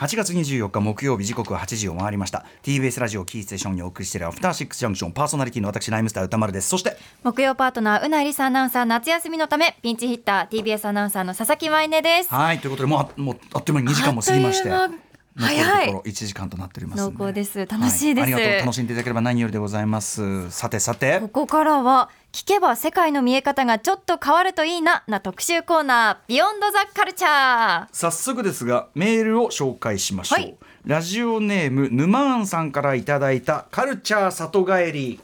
8月24日木曜日時刻は8時を回りました。TBS ラジオキーステーションにお送りしているアフターシックスジャンクションパーソナリティの私ライムスター歌丸です。そして木曜パートナーうなえりさアナウンサー夏休みのためピンチヒッター TBS アナウンサーの佐々木舞音です。はいということでもうあもうあっという間に2時間も過ぎまして早いるところ1時間となっております濃厚です。楽しいです。はありがとう。楽しんでいただければ何よりでございます。さてさて。ここからは聞けば世界の見え方がちょっと変わるといいなな特集コーナービヨンドザカルチャー早速ですがメールを紹介しましょう、はい。ラジオネーム沼庵さんからいただいたカルチャー里帰り。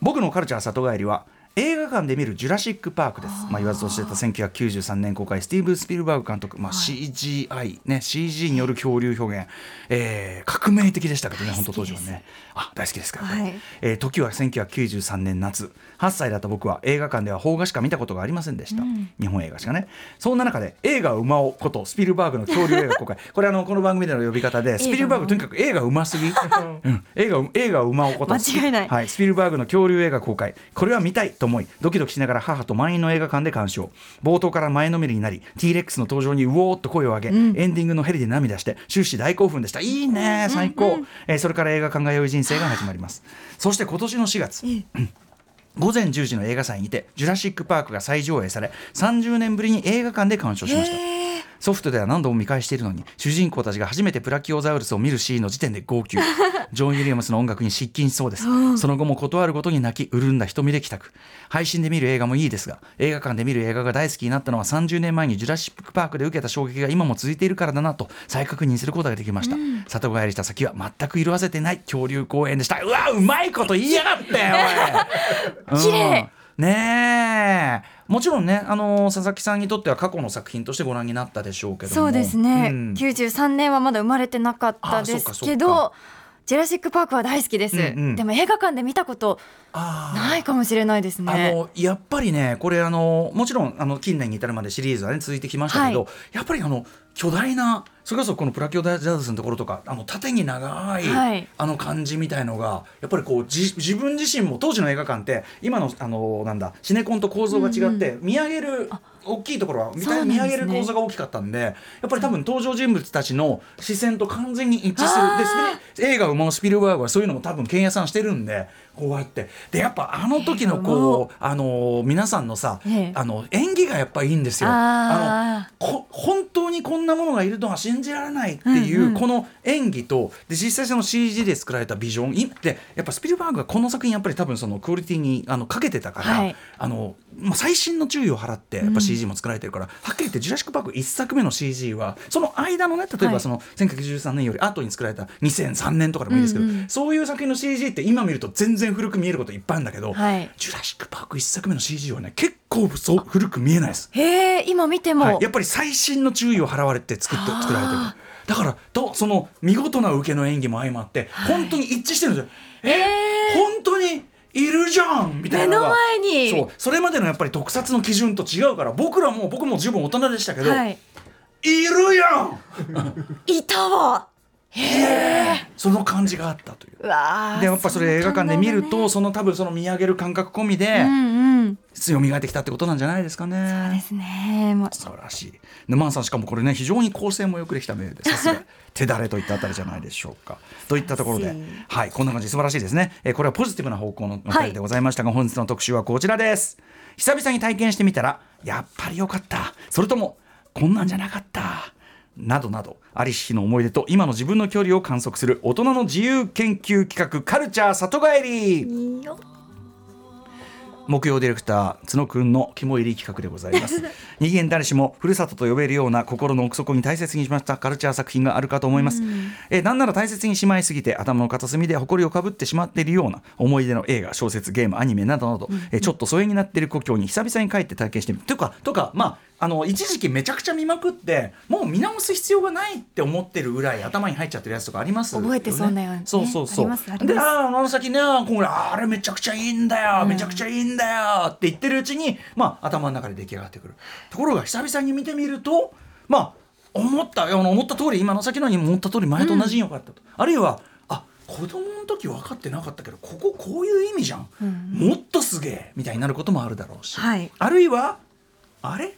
僕のカルチャー里帰りは映画館で見るジュラシック・パークです。まあ、言わずとしてた1993年公開、スティーブン・スピルバーグ監督、まあ、CGI、ね、CG による恐竜表現、えー革命的でしたけどね、本当当時はね。あ、大好きですから、ね。はい。えー時は1993年夏。8歳だった僕は映画館では邦画しか見たことがありませんでした、日本映画しかね。そんな中で映画うまおことスピルバーグの恐竜映画公開。これあのこの番組での呼び方でスピルバーグとにかく映画うますぎ、うん、映画映画うまおこと間違いない。はい、スピルバーグの恐竜映画公開。これは見たいと思いドキドキしながら母と満員の映画館で鑑賞。冒頭から前のめりになり T レックスの登場にうおーっと声を上げ、エンディングのヘリで涙して終始大興奮でした。いいね最高、えーそれから映画館が良い人生が始まります。そして今年の4月、午前10時の映画祭にて「ジュラシック・パーク」が再上映され30年ぶりに映画館で鑑賞しましたソフトでは何度も見返しているのに主人公たちが初めてプラキオザウルスを見るシーンの時点で号泣。ジョン・ウィリアムスの音楽に失禁しそうです。その後も断るごとに泣き潤んだ瞳で帰宅配信で見る映画もいいですが映画館で見る映画が大好きになったのは30年前にジュラシック・パークで受けた衝撃が今も続いているからだなと再確認することができました、里帰りした先は全く色あせてない恐竜公園でした。うわうまいこと言いやがっておい。綺麗。うん。ねえもちろんね、あのー佐々木さんにとっては過去の作品としてご覧になったでしょうけども。そうですね、うん。93年はまだ生まれてなかったですけどジュラシック・パークは大好きです、うんうん。でも映画館で見たことないかもしれないですあねのやっぱりねこれあのもちろんあの近年に至るまでシリーズはね続いてきましたけど、はやっぱりあの巨大なそれこそこのプラキオダジャズのところとかあの縦に長い、はい。あの感じみたいのがやっぱりこうじ自分自身も当時の映画館って今のあのなんだシネコンと構造が違って、見上げる大きいところは見見上げる構造が大きかったんでやっぱり多分登場人物たちの視線と完全に一致する。でスピリ映画を生うスピルバーグはそういうのも多分剣屋さんしてるんでこうやって。でやっぱあの時のこう、あの皆さんのさ、ええ。あの演技がやっぱいいんですよ。あのこ本当にこんなものがいるのは信じられないっていう、うんうん。この演技とで実際その CG で作られたビジョンいでやっぱスピルバーグがこの作品やっぱり多分そのクオリティにあのかけてたから、はい。あのまあ、最新の注意を払ってやっぱ CG も作られてるから、はっきり言って「ジュラシック・パーク」1作目の CG はその間のね例えはいばその1913年より後に作られた2003年とかでもいいですけど、うんうん。そういう作品の CG って今見ると全然古く見えることいっぱいあるんだけど、はい。ジュラシック・パーク1作目の CG はね結構そう古く見えないです。へえ今見ても、はい、やっぱり最新の注意を払われて作って作られてる。だからとその見事な受けの演技も相まって、本当に一致してるんですよ。え本当にいるじゃんみたいなのが。目の前に。そう。それまでのやっぱり特撮の基準と違うから僕らも僕も十分大人でしたけど、はい。い、るやん。いたわその感じがあったという。でやっぱそれ映画館で見るとその多分その見上げる感覚込みでうんうん強みがってきたってことなんじゃないですかそうでね。すね。もう。素晴らしい。沼さんしかもこれね非常に構成もよくできたメールでさすが。手だれといったあたりじゃないでしょうか。といったところではいこんな感じ素晴らしいですね。えーこれはポジティブな方向のお便りでございましたが、本日の特集はこちらです。久々に体験してみたらやっぱり良かった。それともこんなんじゃなかったなどなどありし日の思い出と今の自分の距離を観測する大人の自由研究企画カルチャー里帰り。木曜ディレクター角くんの肝入り企画でございます。人間誰しもふるさとと呼べるような心の奥底に大切にしましたカルチャー作品があるかと思います、えーなんなら大切にしまいすぎて頭の片隅で埃をかぶってしまっているような思い出の映画小説ゲームアニメなどなど、えーちょっと疎遠になっている故郷に久々に帰って体験してみる。というかとかまああの一時期めちゃくちゃ見まくってもう見直す必要がないって思ってるぐらい頭に入っちゃってるやつとかありますよね。覚えてそうなよねそうそうそう。であーあの先ねこれあれめちゃくちゃいいんだよ、めちゃくちゃいいんだよって言ってるうちにまあ頭の中で出来上がってくる。ところが久々に見てみるとまあ思ったあの思った通り今の先のに思った通り前と同じによかったと、あるいはあ子供の時分かってなかったけどこここういう意味じゃん、もっとすげえみたいになることもあるだろうし、はい。あるいはあれ？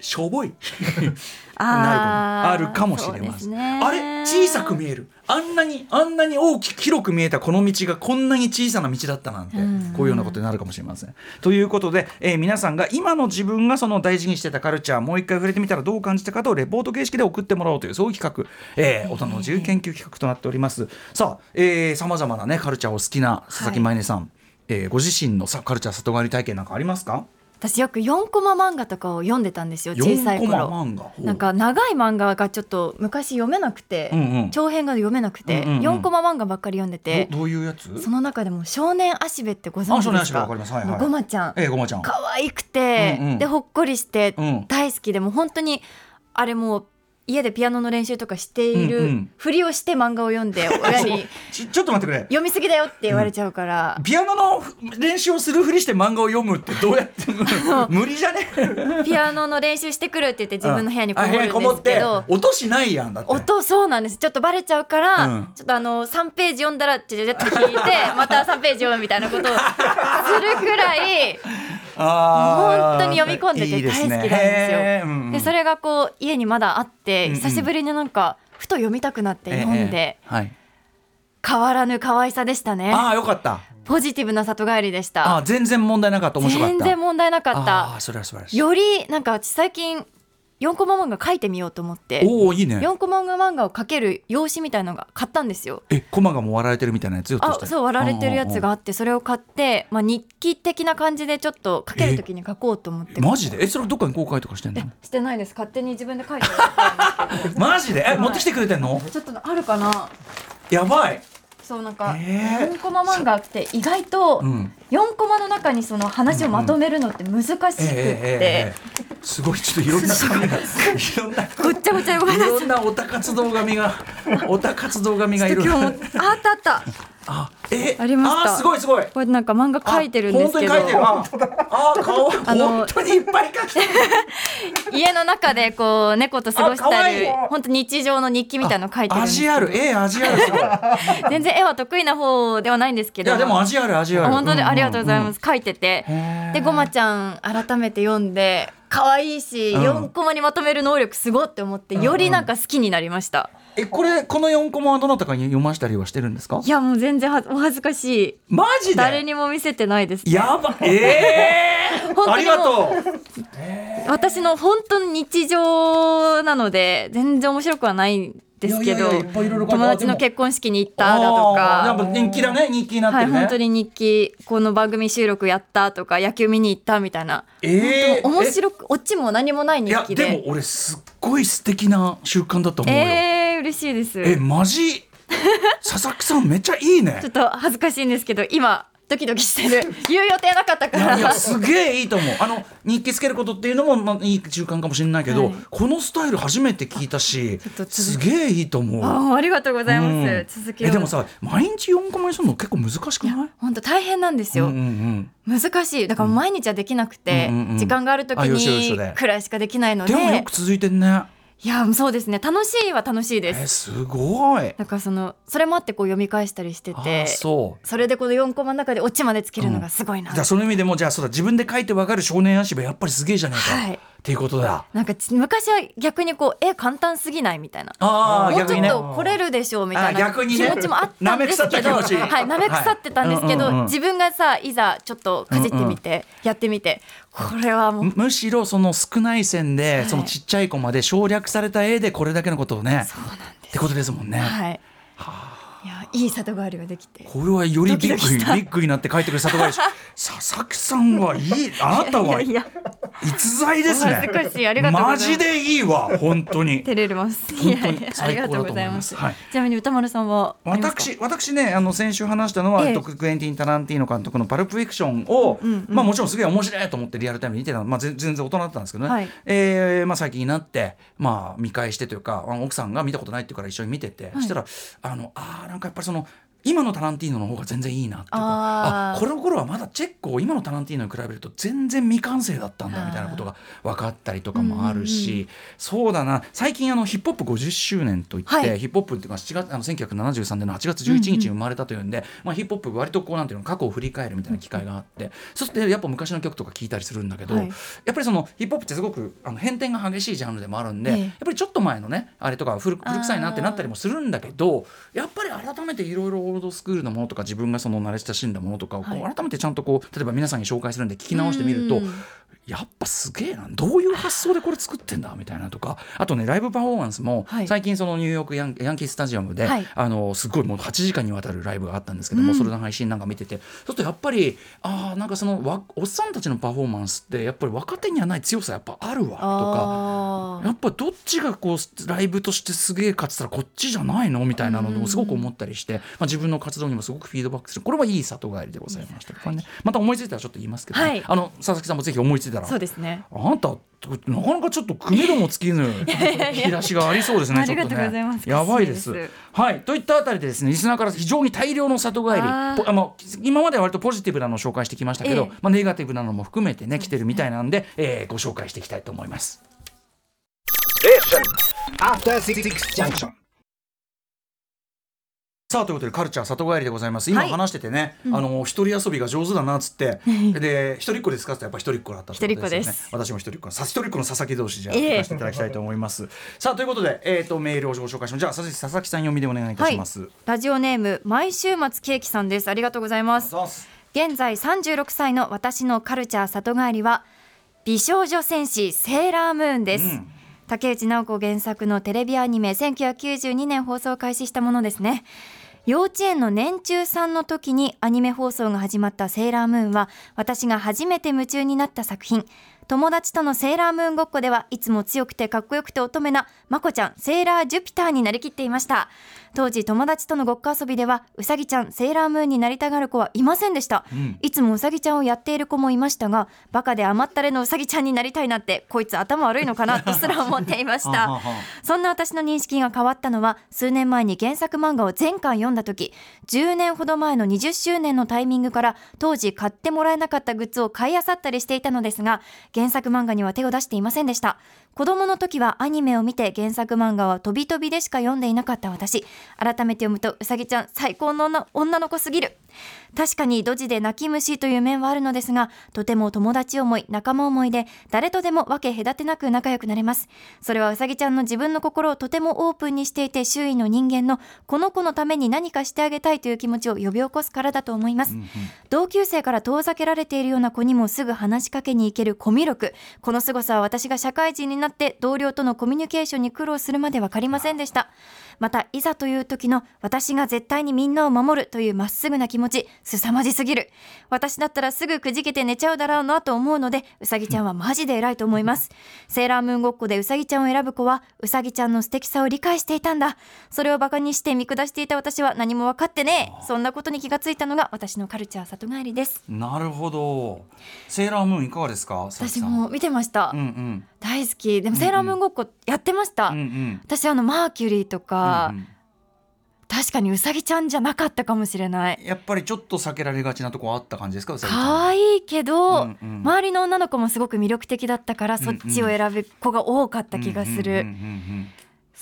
しょぼい。なるかも。あるかもしれません、ね。あれ小さく見える。あんなにあんなに大きく広く見えたこの道がこんなに小さな道だったなんて、うん。こういうようなことになるかもしれません。ということで、えー皆さんが今の自分がその大事にしてたカルチャーもう一回触れてみたらどう感じたかとレポート形式で送ってもらおうというそういう企画、えー、大人の自由研究企画となっております。さあさまざまなねカルチャーを好きな佐々木舞音さん、えーご自身のさカルチャー里帰り体験なんかありますか？私よく4コマ漫画とかを読んでたんですよ小さい4コマ頃なんか長い漫画がちょっと昔読めなくて、うんうん。長編が読めなくて、うんうんうん。4コマ漫画ばっかり読んでてどどういうやつ？その中でも少年足部ってご存あ少年足部知ですかわかります。はいはいあのごまちゃん。えー、ごまちゃん。可愛くて、うんうん。でほっこりしてうん。大好きでもう本当にあれもう家でピアノの練習とかしていうんうるん。ふりをして漫画を読んで 親にちちょっと待ってくれ。読みすぎだよって言われちゃうから、ピアノの練習をするふりして漫画を読むってどうやって 無理じゃね？ピアノの練習してくるって言って自分の部屋にこもるんですけど、音しないやんだって。音そうなんです。ちょっとバレちゃうから、うん。ちょっとあの3ページ読んだらちょちょっと聞いてまた3ページ読むみたいなことをするくらい本当に読み込んでていい大好きなんねですよ。へー。うんうん。でそれがこう家にまだあって久しぶりになんかふと読みたくなって読んで、ええ。はい、変わらぬ可愛さでしたね。ああよかった。ポジティブな里帰りでしあたー全然問題なかった。面白かった。全然問題なかっあたーそれは素晴らしい。よりなんか私最近4コマ漫画書いてみようと思って。おおいいね。4コマ漫画を描ける用紙みたいなのが買ったんですよ。えコマがもう割られてるみたいなやつあそう割られてるやつがあってそれを買って、まあ、日記的な感じでちょっと書ける時に書こうと思って。マジで？えそれどっかに公開とかしてんの？してないです。勝手に自分で書いて マジで？え持ってきてくれてんの？ちょっとあるかな。やばい。そうなんかえー。4コマ漫画って意外とうん4コマの中にその話をまとめるのって難しくて、すごいちょっといろんな紙がいろんなごっちゃごちゃごめんなさいろんなオタ活動神がオタ活動神がいる今日もあったあったあえありましたすごいすごいこれなんか漫画書いてるんですけどあ本当に書いてるあ顔あの本当にいっぱい書きてる家の中でこう猫と過ごしたり愛い本当日常の日記みたいなの書いてる味あるえ味ある全然絵は得意な方ではないんですけどいやでも味ある味ある本当にありがとうございます、す書いてて。でごまちゃん改めて読んで可愛いし、うん。4コマにまとめる能力すごって思ってよりなんか好きになりました、えこれこの四コマはどなたかに読ましたりはしてるんですか？いやもう全然はお恥ずかしい。マジで？誰にも見せてないです、ね、やば ええ本当にもうありがとう。私の本当に日常なので全然面白くはないんですけど友達の結婚式に行っただとか。ぱ人気だね人気になってはいるね、本当に日記この番組収録やったとか野球見に行ったみたいな。えー、面白くオチも何もない日記で。でも俺すっごい素敵な習慣だと思うよ。えー、嬉しいです。えマジ？佐々木さんめっちゃいいね。ちょっと恥ずかしいんですけど今ドキドキしてる。言う予定なかったかいやいやらすげえいいと思う。あの日記つけることっていうのも、まあ、いい習慣かもしれないけど、はい。このスタイル初めて聞いたしすげえいいと思う。あーありがとうございます、うん。続きをえでもさ毎日4コマにするの結構難しくない？本当大変なんですよ、うんうん難しい。だから毎日はできなくて、うんうんうん時間がある時にで。くらいしかできないので。でもよく続いてんねいやそうですね。楽しいは楽しいです。えすごい。だからそのそれもあってこう読み返したりしてあてそう。それでこの4コマの中でオチまでつけるのがすごいな、じゃあその意味でもじゃあそうだ自分で書いてわかる少年足部やっぱりすげえじゃねえか、はいっていうことだ。なんかち昔は逆にこう絵簡単すぎないみたいな。ああもうちょっと来れるでしょうみたいあな気持ちもあったんですけど、舐め腐った気持ち。はい、舐め腐ってたんですけど、はい。うんうんうん。自分がさいざちょっとかじってみて、やってみてこれはもうむむしろその少ない線で、い。そのちっちゃい子まで省略された絵でこれだけのことをねそうなんでってことですもんね、はい。いやいい里帰りができて。これはよりビッグにビッグになって帰ってくる里帰りし佐々木さんはいいあなたはい逸材ですね。お恥ずかしいありがとうございます。マジでいいわ本当に。照れます。い本当にやいやありがと最高だと思うございます。ちなみに歌丸さんは私私ねあの先週話したのは、ええ。えっとクエンティン・タランティーノ監督の「パルプ・フィクションを」うんうんうん。まあ、もちろんすげえ面白いと思ってリアルタイムに見てたの、まあ、全全然大人だったんですけどね、はい。えーまあ、最近になって、まあ、見返してというか奥さんが見たことないっていうから一緒に見てて、そしたらあのあーなんかぱりその今のタランティーノの方が全然いいなっていうかあー。あこの頃はまだチェッコを今のタランティーノに比べると全然未完成だったんだみたいなことが分かったりとかもあるし、うんうんそうだな。最近あのヒップホップ50周年といって、はい。ヒップホップっていうか7月あの1973年の8月11日に生まれたというんで、まあ、ヒップホップ割とこうなんていうの過去を振り返るみたいな機会があって、そうするとやっぱ昔の曲とか聴いたりするんだけど、はい。やっぱりそのヒップホップってすごくあの変転が激しいジャンルでもあるんで、ええ。やっぱりちょっと前のねあれとか古古臭いなってなったりもするんだけどやっぱり改めていろいろオールドスクールのものとか自分がその慣れ親しんだものとかをこうはい。改めてちゃんとこう例えば皆さんに紹介するんで聞き直してみるとうんやっぱすげえな。どういう発想でこれ作ってんだみたいなとか。あとねライブパフォーマンスもはい。最近そのニューヨークヤンヤンキースタジアムで、はい。あのすごいもう8時間にわたるライブがあったんですけども、うん。それの配信なんか見てて。そうするとやっぱりああなんかそのわおっさんたちのパフォーマンスってやっぱり若手にはない強さやっぱあるわとか。やっぱどっちがこうライブとしてすげえかっつったらこっちじゃないのみたいなのもすごく思ったりして、まあ、自分の活動にもすごくフィードバックする。これはいい里帰りでございました、ね、また思いついたらちょっと言いますけど、ね。はい。あの佐々木さんもぜひ思いついたらそうですねあなたなかなかちょっと組めども尽きぬ引き出しがありそうですね。ありがとうちょっございますね、やばいです。はいといったあたりでですねリスナーから非常に大量の里帰りあの今までは割とポジティブなのを紹介してきましたけど、ええまあネガティブなのも含めてね来てるみたいなんで、えーご紹介していきたいと思います。After Six Junction. さあということでカルチャー里帰りでございます。今はい。話しててね、あの一人遊びが上手だなっつって、で一人っ子ですかってやっぱ一人っ子だったってことよね。一人っ子です。私も一人っ子。さ一人っ子の佐々木同士じゃあええ。行かせていただきたいと思います、さあということで、えー、とメールをご紹介します。じゃあ佐々木さん読みでお願いいたします、ラジオネーム毎週末ケーキさんです。ありがとうございます。現在36歳の私のカルチャー里帰りは美少女戦士セーラームーンです、うん。竹内直子原作のテレビアニメ1992年放送を開始したものですね幼稚園の年中さんの時にアニメ放送が始まったセーラームーンは私が初めて夢中になった作品。友達とのセーラームーンごっこではいつも強くてかっこよくて乙女なまこちゃんセーラージュピターになりきっていました。当時友達とのごっこ遊びではうさぎちゃんセーラームーンになりたがる子はいませんでした、ん。いつもうさぎちゃんをやっている子もいましたがバカで甘ったれのうさぎちゃんになりたいなんてこいつ頭悪いのかなとすら思っていました。そんな私の認識が変わったのは数年前に原作漫画を全巻読んだ時10年ほど前の20周年のタイミングから当時買ってもらえなかったグッズを買い漁ったりしていたのですが原作漫画には手を出していませんでした子供の時はアニメを見て原作漫画は飛び飛びでしか読んでいなかった私。改めて読むとうさぎちゃん最高の女女の子すぎる。確かにドジで泣き虫という面はあるのですがとても友達思い仲間思いで誰とでも分け隔てなく仲良くなれます。それはうさぎちゃんの自分の心をとてもオープンにしていて周囲の人間のこの子のために何かしてあげたいという気持ちを呼び起こすからだと思います、同級生から遠ざけられているような子にもすぐ話しかけに行けるコミュ力。この凄さは私が社会人になって同僚とのコミュニケーションに苦労するまで分かりませんでした。またいざという時の私が絶対にみんなを守るというまっすぐな気持ち凄まじすぎる。私だったらすぐくじけて寝ちゃうだろうなと思うのでうさぎちゃんはマジで偉いと思います。セーラームーンごっこでうさぎちゃんを選ぶ子はうさぎちゃんの素敵さを理解していたんだ。それをバカにして見下していた私は何も分かってねえ。そんなことに気がついたのが私のカルチャー里帰りです。なるほど。セーラームーンいかがですか私も見てました、うんうん。大好き。でもセーラームーンごっこやってました、うんうん。私あのマーキュリーとか、うんうん。確かにうさぎちゃんじゃなかったかもしれない。やっぱりちょっと避けられがちなとこあった感じですか？うさぎちゃん。可愛いけど、うんうん。周りの女の子もすごく魅力的だったから、そっちを選ぶ子が多かった気がする、うんうんうん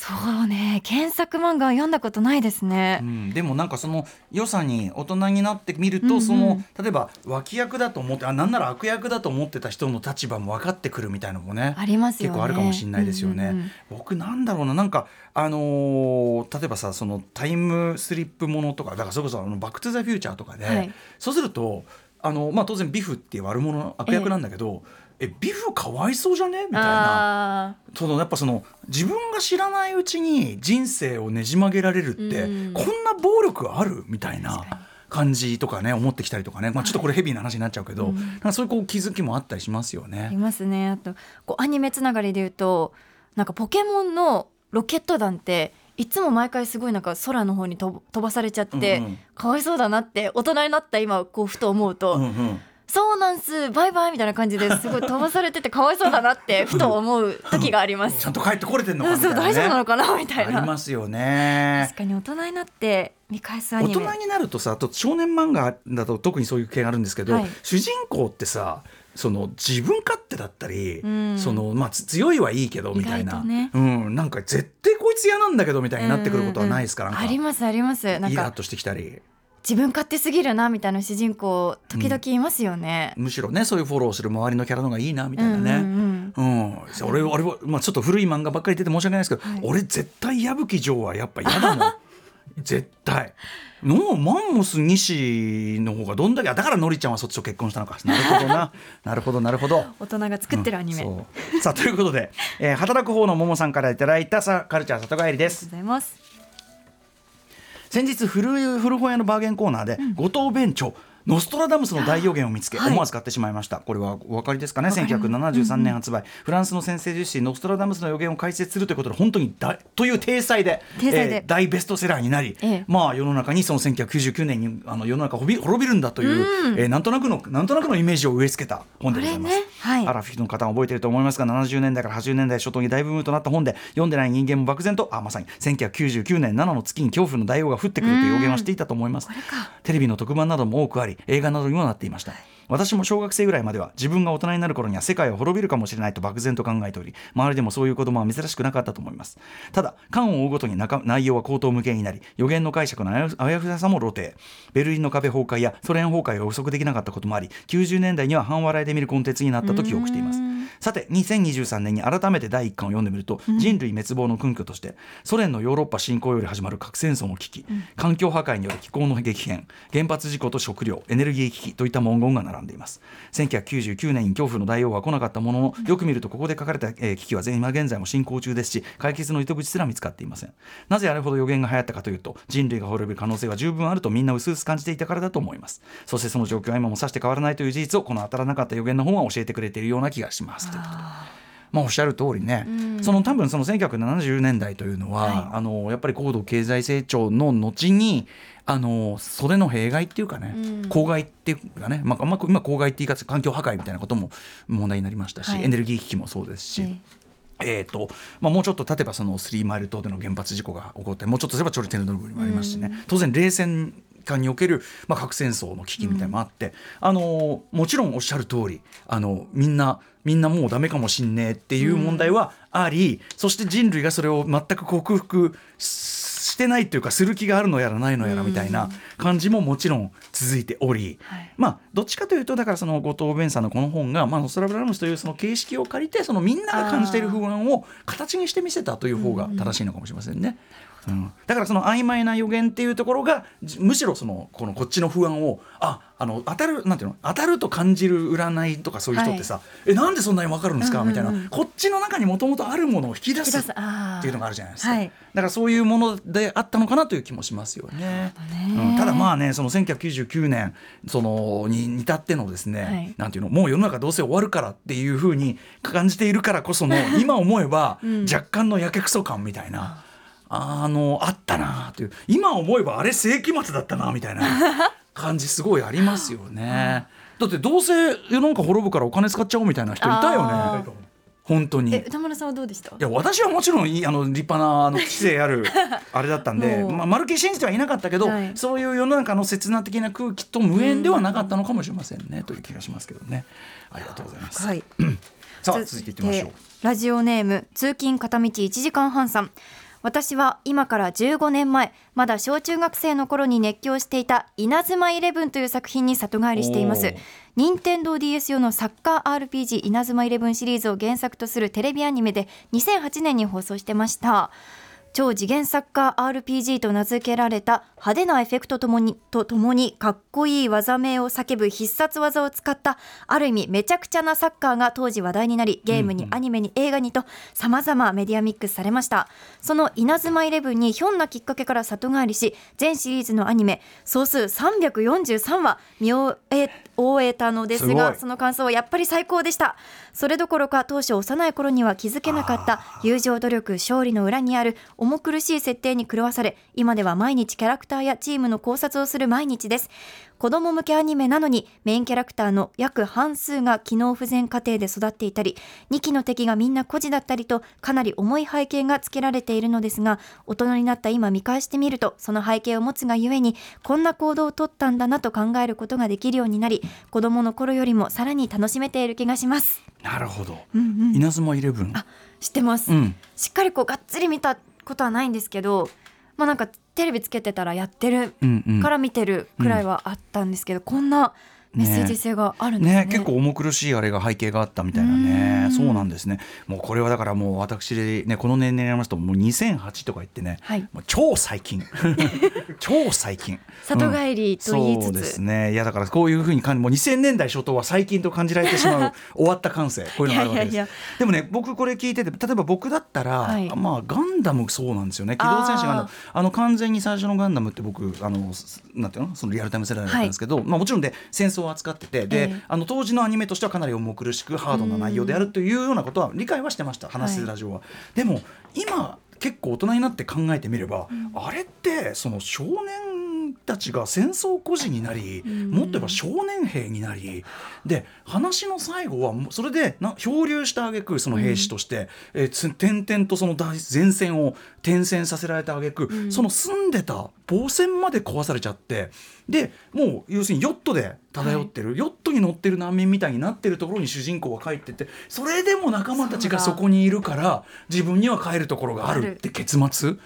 そうね。原作漫画は読んだことないですね。うん。う、んでもなんかその良さに大人になってみると、うんうん。その例えば脇役だと思ってあなんなら悪役だと思ってた人の立場も分かってくるみたいなのもねありますよね。結構あるかもしれないですよね。うんうん。うん僕なんだろうな。なんかあのー例えばさそのタイムスリップものとかだからそれこそあのバックトゥザフューチャーとかで、はい。そうするとあのまあ当然ビフっていう悪者悪役なんだけど。えビフかわいそうじゃね？みたいな。あそのやっぱその自分が知らないうちに人生をねじ曲げられるって、うん。こんな暴力ある？みたいな感じとかね思ってきたりとかね、まあ、ちょっとこれヘビーな話になっちゃうけど、うん。なんかそういうこう気づきもあったりしますよね。り。ますね。あとこうアニメつながりで言うとなんかポケモンのロケット弾っていつも毎回すごいなんか空の方に飛ばされちゃって、うんうん。かわいそうだなって大人になった今こうふと思うと、うんうんそうなんすバイバイみたいな感じですごい飛ばされててかわいそうだなって ふと思う時があります。ちゃんと帰ってこれてんのかね、大丈夫なのかなみたあいな。りますよね。確かに大人になって見返すア大ニメ。人になるとさあと少年漫画だと特にそういう系があるんですけど、はい。主人公ってさその自分勝手だったり、うん。そのまあ、つ強いはいいけどみたいな、ね。うん、なんか絶対こいつ嫌なんだけどみたいになってくることはないですか、うんうん。ありますあります。なんかイラッとしてきたり自分勝手すぎるなみたいな主人公時々いますよね、むしろねそういうフォローする周りのキャラの方がいいなみたいなね。うんうんうん、俺俺は、まあ、ちょっと古い漫画ばっかり出て申し訳ないですけど、はい。俺絶対矢吹城はやっぱ嫌だもん。絶対。のマンモス西の方がどんだけあだからのりちゃんはそっちと結婚したのか。なるほどな。なるほどなるほど。大人が作ってるアニメ、うさあということで、えー働く方のももさんからいただいたさカルチャー里帰りでうすございます先日古い古本屋のバーゲンコーナーで、後藤弁長ノストラダムスの大予言を見つけ、はい。思わず買ってしまいました。これはお分かりですかね？わかります。1973年発売、フランスの先生術師ノストラダムスの予言を解説するということで本当に大という体裁で体裁で。えー大ベストセラーになり、ええ。まあ世の中にその1999年にあの世の中滅び滅びるんだという、うん。えーなんとなくのなんとなくのイメージを植え付けた本でございます。ね。はい。アラフィフの方は覚えていると思いますが70年代から80年代初頭に大ブームとなった本で読んでない人間も漠然とあまさに1999年7の月に恐怖の大王が降ってくるという予言はしていたと思います。テレビの特番なども多くあり映画などにもなっていました。私も小学生ぐらいまでは自分が大人になる頃には世界は滅びるかもしれないと漠然と考えており周りでもそういう子供は珍しくなかったと思います。ただ巻を追うごとに中内容は口頭無形になり予言の解釈のあやふあやふやさも露呈。ベルリンの壁崩壊やソ連崩壊が予測できなかったこともあり90年代には半笑いで見るコンテンツになったと記憶していますさて2023年に改めて第1巻を読んでみると、人類滅亡の根拠としてソ連のヨーロッパ侵攻より始まる核戦争の危機、環境破壊による気候の激変原発事故と食料エネルギー危機といった文言が並んでいます。1999年に恐怖の大王は来なかったもののよく見るとここで書かれた、えー危機は今現在も進行中ですし解決の糸口すら見つかっていません。なぜあれほど予言が流行ったかというと人類が滅びる可能性は十分あるとみんな薄々感じていたからだと思います。そしてその状況は今もさして変わらないという事実をこの当たらなかった予言の本は教えてくれているような気がしますということで。まあ、おっしゃる通りね、その多分その1970年代というのは、はい。あのやっぱり高度経済成長の後にあのそれの弊害っていうかね、うん。公害っていうかね、まあ、あんま今公害って言い方環境破壊みたいなことも問題になりましたし、はい。エネルギー危機もそうですし。ええーとまあ、もうちょっと例えばそのスリーマイル島での原発事故が起こってもうちょっとすればチョルテルノルブルもありますしね、当然冷戦間における、まあ、核戦争の危機みたいなのもあって、あのもちろんおっしゃる通りあのみんなみんなもうダメかもしんねえっていう問題はあり、そして人類がそれを全く克服してないというかする気があるのやらないのやらみたいな感じももちろん続いており、はい。まあどっちかというとだからその後藤弁さんのこの本が、まあ、ノストラダムスというその形式を借りてそのみんなが感じている不安を形にしてみせたという方が正しいのかもしれませんね。うん、だからその曖昧な予言っていうところがじむしろそのこのこっちの不安をああの当たるなんていうの当たると感じる占いとかそういう人ってさ、えなんでそんなに分かるんですか、うんうんうん。みたいな。こっちの中にもともとあるものを引き出すっていうのがあるじゃないですか、はい。だからそういうものであったのかなという気もしますよね。どね。うん、ただまあねその1999年そのに至ってのですね、はい。なんていうのもう世の中どうせ終わるからっていうふうに感じているからこその 今思えばうん。若干のやけくそ感みたいな。あのあったなという今思えばあれ世紀末だったなみたいな 感じすごいありますよね。だってどうせ世の中滅ぶからお金使っちゃおうみたいな人いたよあね本当に。え歌丸さんはどうでした？いや私はもちろんいいあの立派なあの知性ある あれだったんで、まあ、まるっきり信じてはいなかったけど、はい。そういう世の中の刹那的な空気と無縁ではなかったのかもしれませんね、という気がしますけどね。ありがとうございます、はい。さあ続いて。いきましょう。ラジオネーム通勤片道1時間半さん私は今から15年前まだ小中学生の頃に熱狂していた「稲妻イレブン」という作品に里帰りしています。任天堂 d s 用のサッカー RPG 稲妻イレブンシリーズを原作とするテレビアニメで2008年に放送してました超次元サッカー RPG と名付けられた派手なエフェクトともにとともにかっこいい技名を叫ぶ必殺技を使ったある意味めちゃくちゃなサッカーが当時話題になりゲームにアニメに映画にと様々メディアミックスされました。その稲妻イレブンにひょんなきっかけから里帰りし全シリーズのアニメ総数343話見終え終えたのですがその感想はやっぱり最高でした。それどころか当初幼い頃には気づけなかった友情努力勝利の裏にある重苦しい設定に狂わされ今では毎日キャラクターやチームの考察をする毎日です。子供向けアニメなのにメインキャラクターの約半数が機能不全家庭で育っていたり2期の敵がみんな孤児だったりとかなり重い背景がつけられているのですが大人になった今見返してみるとその背景を持つがゆえにこんな行動をとったんだなと考えることができるようになり子供の頃よりもさらに楽しめている気がします。なるほど、うんうん。稲妻イレブン。あ知ってます、うん。しっかりこうがっつり見たことはないんですけどまあなんかテレビつけてたらやってるうんうん。から見てるくらいはあったんですけど、こんなメッセージ性があるんですね。ね結構重苦しいあれが背景があったみたいなね。うん。そうなんですね。もうこれはだからもう私でねこの年齢になりますともう2008とか言ってね、はい。もう超最近。超最近。里帰りと言いつつ。そうですね。いやだからこういうふうに感じもう2000年代初頭は最近と感じられてしまう 終わった感性。こういうのがあるわけです。いやいやいや。でもね僕これ聞いてて例えば僕だったら、はい。まあガンダムそうなんですよね。機動戦士ガンダム。あの完全に最初のガンダムって僕あのすなんていうの？そのリアルタイム世代だったんですけど、まあもちろんで戦争を扱っててで、ええ。あの当時のアニメとしてはかなり重苦しくハードな内容であるというようなことは理解はしてました話してるラジオは。でも今結構大人になって考えてみれば、あれってその少年たちが戦争孤児になり、もっと言えば少年兵になりで話の最後はそれでな漂流した挙句その兵士として、えーつ点々とその大前線を転戦させられた挙句、その住んでた防戦まで壊されちゃってでもう要するにヨットで漂ってる、ヨットに乗ってる難民みたいになってるところに主人公は帰ってってそれでも仲間たちがそこにいるから自分には帰るところがあるって結末？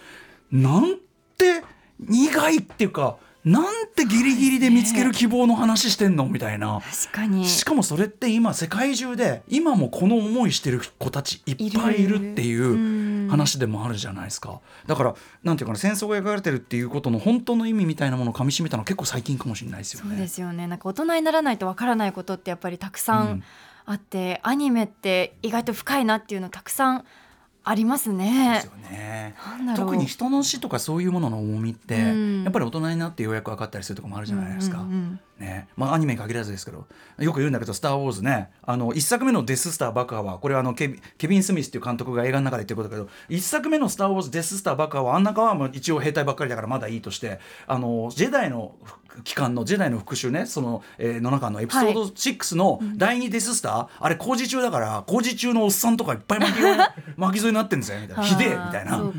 なんて苦いっていうかなんてギリギリで見つける希望の話してんのみたいな。確かに。しかもそれって今世界中で今もこの思いしてる子たちいっぱいいるっていうんう話でもあるじゃないですか。だからなんていうかな戦争が描かれてるっていうことの本当の意味みたいなものをかみしめたのは結構最近かもしれないですよそうね。ですよね。なんか大人にならないとわからないことってやっぱりたくさうんんあって、アニメって意外と深いなっていうのたくさんありますですね。特に人の死とかそういうものの重みって、うん。やっぱり大人になってようやく分かったりするところもあるじゃないですか。うんうんうん。ね。まあ、アニメに限らずですけど。よく言うんだけど「スター・ウォーズね」あの1作目の「デス・スター爆破は」これはあのケビン・スミスっていう監督が映画の中で言ってることだけど1作目の「スター・ウォーズ・デス・スター爆破は」あん中はもう一応兵隊ばっかりだからまだいいとしてあのジェダイの期間のジェダイの復讐ねその、えー、の中のエピソード6の第2デス・スター、あれ工事中だから工事中のおっさんとかいっぱい巻き添え 巻き添えになってんですよみたいな。ひでえみたいな。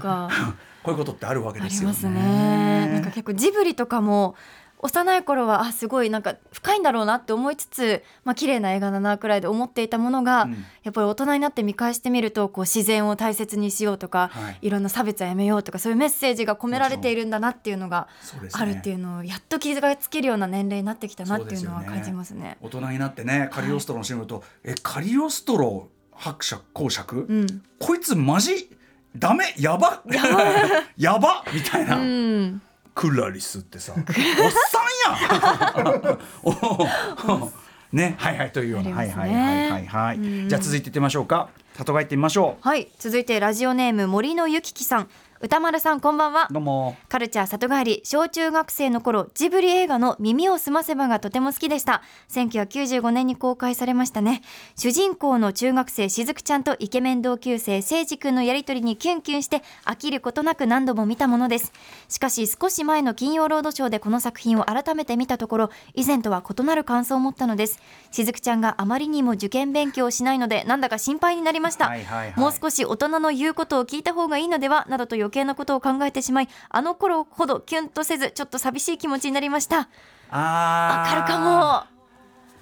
こういうことってあるわけあですよね。りますね。なんか結構ジブリとかも幼い頃はあすごいなんか深いんだろうなって思いつつ、まあ綺麗な映画だなくらいで思っていたものが、うん。やっぱり大人になって見返してみるとこう自然を大切にしようとか、はい。い、ろんな差別はやめようとかそういうメッセージが込められているんだなっていうのがあるっていうのをやっと気がつけるような年齢になってきたなっていうのはそうですよね。感じますね。大人になってねカリオストロのシーンを見ると、えカリオストロ伯爵公爵、うん、こいつマジダメ？やば。やば？みたいな、うんクラリスってさおっさんや ん。ね。はいはいというような、ね。はいはいはいはい、うん。じゃあ続いていってみましょうか。里帰ってみましょはい。続いてラジオネーム森のゆききさん歌丸さんこんばんは。うどうも。カルチャー里帰り小中学生の頃ジブリ映画の耳をすませばがとても好きでした。1995年に公開されましたね。主人公の中学生しずくちゃんとイケメン同級生せいじくんのやりとりにキュンキュンして飽きることなく何度も見たものです。しかし少し前の金曜ロードショーでこの作品を改めて見たところ以前とは異なる感想を持ったのです。しずくちゃんがあまりにも受験勉強をしないのでなんだか心配になりました、はいはいはい。もう少し大人の言うことを聞いた方がいいのではなどと余計なことを考えてしまいあの頃ほどキュンとせずちょっと寂しい気持ちになりました。わかるかも。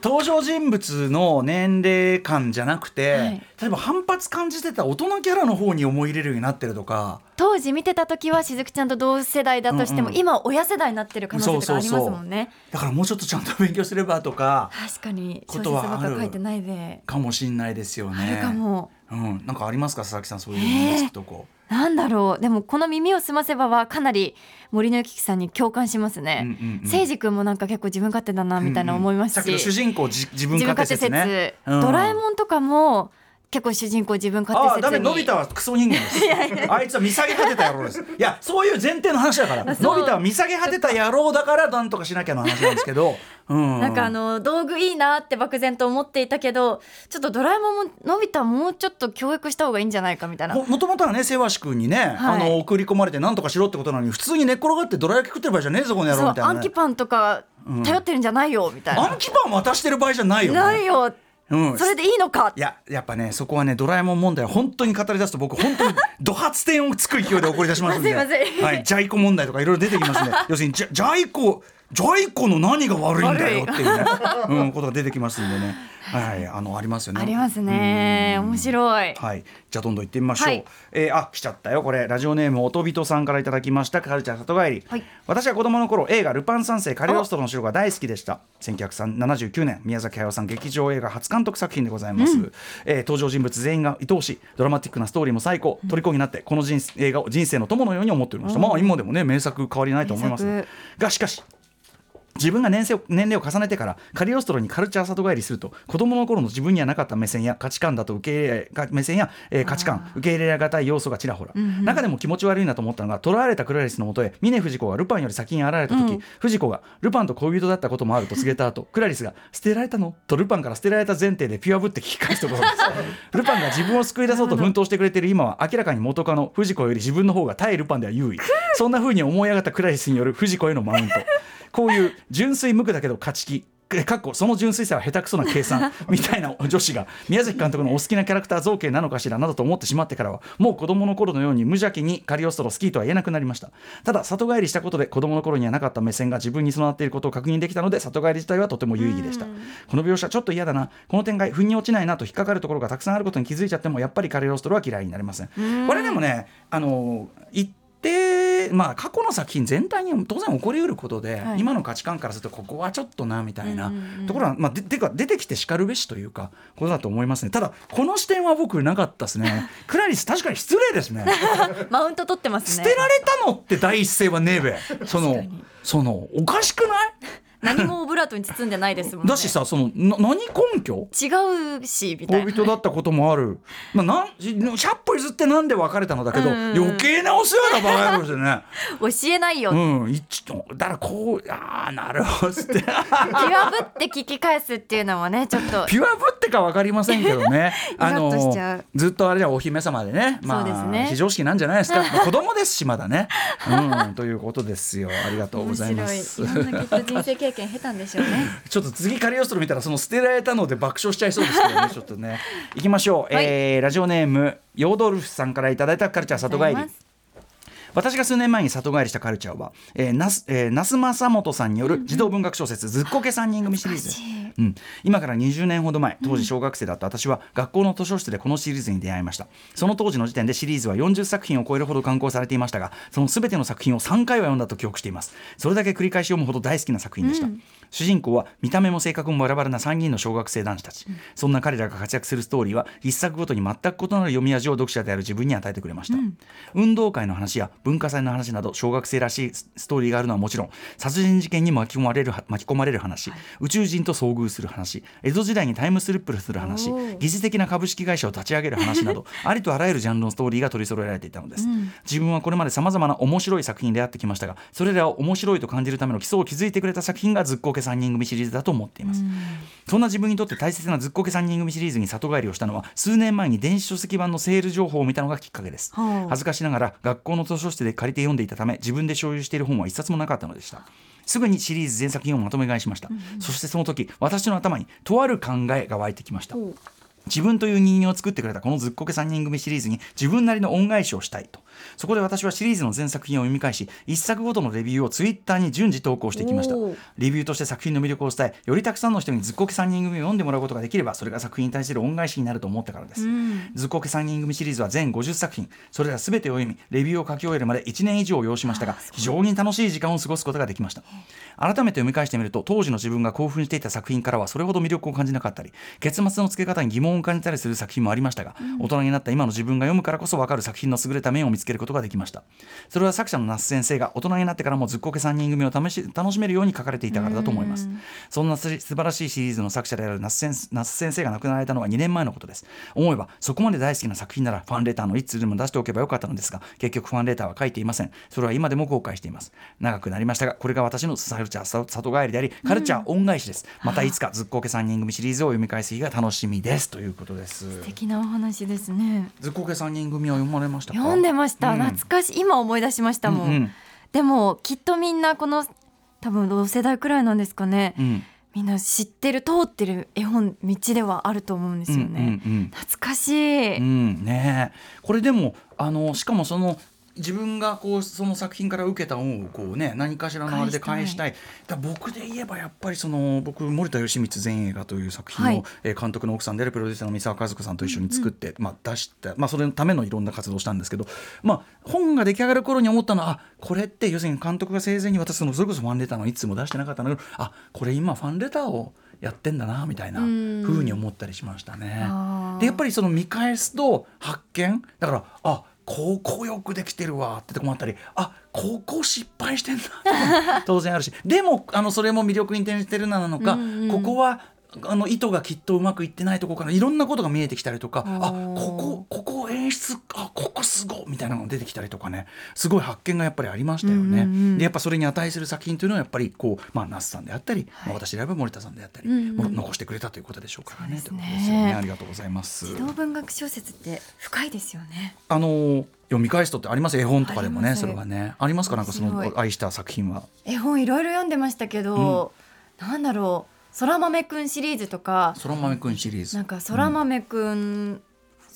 登場人物の年齢感じゃなくて、はい。例えば反発感じてた大人キャラの方に思い入れるようになってるとか。当時見てた時はしずくちゃんと同世代だとしても、うんうん。今親世代になってる可能性とかありますもんね。だからもうちょっとちゃんと勉強すればとか確かにことは書いてないで、かもしんないですよね。あるかも。うん、なんかありますか佐々木さんそういう思いつくとこ。なんだろう。でもこの耳をすませばはかなり森のゆききさんに共感しますね、うんうんうん。せいじくんもなんか結構自分勝手だなみたいな思いますし、さっきの主人公じ自分勝手説、説ね。うん。ドラえもんとかも結構主人公自分勝ああ手説に。ダメのび太はクソ人間です。あいつは見下げ果てた野郎です。いやそういう前提の話だから。のび太は見下げ果てた野郎だからなんとかしなきゃの話なんですけど、うん、なんかあの道具いいなって漠然と思っていたけどちょっとドラえもんものび太はもうちょっと教育した方がいいんじゃないかみたいな。ももともとはねせわし君にね、はい。あの送り込まれて何とかしろってことなのに普通に寝っ転がってどら焼き食ってる場合じゃねえぞこの野郎みたいな、ね暗記、パンとか頼ってるんじゃないよみたいな、暗記パン渡してる場合じゃないよ、ね、ないようん、それでいいのか。いややっぱねそこはねドラえもん問題は本当に語り出すと僕本当に怒発点をつく勢いで怒り出しますんで。はい、ジャイコ問題とかいろいろ出てきますね要するにジャジャイコジャイコの何が悪いんだよっていうね、うん、ことが出てきますんでねはいあのありますよね。ありますね。面白い。はい、じゃあどんどん行ってみましょう。はい。えーあ来ちゃったよ。これラジオネームおとびとさんからいただきました。カルチャー里帰り、はい。私は子供の頃映画ルパン三世カリオストロの城が大好きでした。1979年宮崎駿さん劇場映画初監督作品でございます、えー登場人物全員が愛おしいドラマティックなストーリーも最高虜になってこの人映画を人生の友のように思っておりました、まあ今でもね名作変わりないと思います名作。がしかし自分が年齢を年齢を重ねてからカリオストロにカルチャー里帰りすると子供の頃の自分にはなかった目線や価値観だと受け入れが目線や、えー価値観受け入れがたい要素がちらほら、中でも気持ち悪いなと思ったのが捕らわれたクラリスのもとへ峰不二子がルパンより先に現れた時、不二子がルパンと恋人だったこともあると告げた後クラリスが捨てられたの？とルパンから捨てられた前提でピュアぶって聞き返すところです。ルパンが自分を救い出そうと奮闘してくれている今は明らかに元カノ不二子より自分の方が対ルパンでは優位。そんな風に思い上がったクラリスによる不二子へのマウントこういう純粋無垢だけど勝ち気。えかっこその純粋さは下手くそな計算。みたいな女子が宮崎監督のお好きなキャラクター造形なのかしらなどと思ってしまってからはもう子供の頃のように無邪気にカリオストロ好きとは言えなくなりました。ただ里帰りしたことで子供の頃にはなかった目線が自分に備わっていることを確認できたので里帰り自体はとても有意義でした。この描写ちょっと嫌だな。この展開腑に落ちないなと引っかかるところがたくさんあることに気づいちゃってもやっぱりカリオストロは嫌いになりません。これでもねあの一定まあ過去の作品全体に当然起こりうることで、はい。今の価値観からするとここはちょっとなみたいなところは、まあ、でてか出てきてしかるべしというかことだと思いますね。ただこの視点は僕なかったですね。クラリス確かに失礼ですね。マウント取ってます 捨ねてられたのって第一声はねえべ。そのそのおかしくない？何もオブラートに包んでないですもんね。だしさそのな何根拠？違うしみたいな。恋人だったこともある、まあ、なん100歩譲ってなんで別れたのだけど、余計なお世話だバカ野郎ですよね 教えないよ、うん一だからこうああなるほどって。ピュアぶって聞き返すっていうのもねちょっと。ピュアぶってか分かりませんけどね。イラッとしちゃう。ずっとあれじゃお姫様でね。まあそうですね。非常識なんじゃないですか、まあ子供ですしまだね、うん、ということですよ。ありがとうご面ざいま白い。すいろんなきっと人生経験経たんでしょうね。ちょっと次カリオストロ見たらその捨てられたので爆笑しちゃいそうですけどね ちょっとね。行きましょう、はい。えーラジオネームヨードルフさんからいただいたカルチャー里帰り私が数年前に里帰りしたカルチャーは、えー、那須えー那須正元さんによる児童文学小説「ずっこけ3人組」シリーズ。うん、今から20年ほど前当時小学生だった私は学校の図書室でこのシリーズに出会いました。その当時の時点でシリーズは40作品を超えるほど刊行されていましたがその全ての作品を3回は読んだと記憶しています。それだけ繰り返し読むほど大好きな作品でした、主人公は見た目も性格もバラバラな3人の小学生男子たち、そんな彼らが活躍するストーリーは一作ごとに全く異なる読み味を読者である自分に与えてくれました、運動会の話や文化祭の話など小学生らしいスストーリーがあるのはもちろん殺人事件に巻き込まれる巻き込まれる話、宇宙人と遭遇する話。江戸時代にタイムスリップする話。疑似的な株式会社を立ち上げる話など ありとあらゆるジャンルのストーリーが取り揃えられていたのです、自分はこれまでさまざまな面白い作品に出会ってきましたがそれらを面白いと感じるための基礎を築いてくれた作品がずっこけ3人組シリーズだと思っています、そんな自分にとって大切なずっこけ3人組シリーズに里帰りをしたのは数年前に電子書籍版のセール情報を見たのがきっかけです。はあ恥ずかしながら学校の図書室で借りて読んでいたため自分で所有している本は一冊もなかったのでした。すぐにシリーズ全作品をまとめ買いしました、そしてその時私の頭にとある考えが湧いてきました。自分という人間を作ってくれたこのずっこけ3人組シリーズに自分なりの恩返しをしたいとそこで私はシリーズの全作品を読み返し一作ごとのレビューをツイッターに順次投稿していきました。レビューとして作品の魅力を伝えよりたくさんの人にずっこけ3人組を読んでもらうことができればそれが作品に対する恩返しになると思ったからです、うん。ずっこけ3人組シリーズは全50作品それら全てを読みレビューを書き終えるまで1年以上を要しましたが非常に楽しい時間を過ごすことができました。改めて読み返してみると当時の自分が興奮していた作品からはそれほど魅力を感じなかったり結末の付け方に疑問を感じたりする作品もありましたが、大人になった今の自分が読むからこそ分かる作品の優れた面を見つけることができました。それは作者の那須先生が大人になってからもずっこけ3人組を試し楽しめるように書かれていたからだと思います。そんなす素晴らしいシリーズの作者である那須先那須先生が亡くなられたのは2年前のことです。思えばそこまで大好きな作品ならファンレターの一通でも出しておけばよかったのですが結局ファンレターは書いていません。それは今でも後悔しています。長くなりましたがこれが私のカルチャー里帰りでありカルチャー恩返しです、またいつかずっこけ3人組シリーズを読み返す日が楽しみです。ということです。素敵なお話ですね。ずっこけ3人組は読まれましたか？読んでました、うん。懐かしい。今思い出しましたもん、うんうん。でもきっとみんなこの多分同世代くらいなんですかね、うん。みんな知ってる通ってる絵本道ではあると思うんですよね、うんうんうん。懐かしい、うん。ねえ。これでもあのしかもその自分がこうその作品から受けた恩をこうね何かしらのあれで返したい。だ僕で言えばやっぱりその僕森田義満全映画という作品を、はい。えー監督の奥さんであるプロデューサーの三沢和子さんと一緒に作って、まあ、出した、まあ、それのためのいろんな活動をしたんですけど、まあ、本が出来上がる頃に思ったのはあこれって要するに監督が生前に私そのそれこそファンレターのいつも出してなかったんだけどあこれ今ファンレターをやってんだなみたいなふうん。うに思ったりしましたね。でやっぱりその見返すと発見だからあここよくできてるわってとこもあったりあここ失敗してんだ当然あるしでもあのそれも魅力に転じてるなのか、うんうん。ここはあの意図がきっとうまくいってないところからいろんなことが見えてきたりとかあここここ演出あここすごいみたいなのが出てきたりとかねすごい発見がやっぱりありましたよね。うんうんうん。でやっぱそれに値する作品というのはやっぱりこう、まあ、那須さんであったり、まあ、私であれば森田さんであったり、うんうんも残してくれたということでしょうからね。ということですよねありがとうございます。児童文学小説って深いですよね。あのー読み返すとってあります？絵本とかでもねそれはね。ありますか？なんかその愛した作品は。絵本いろいろ読んでましたけど、なんだろう空豆くんシリーズとかそら豆くんシリーズ。なんか空豆くん、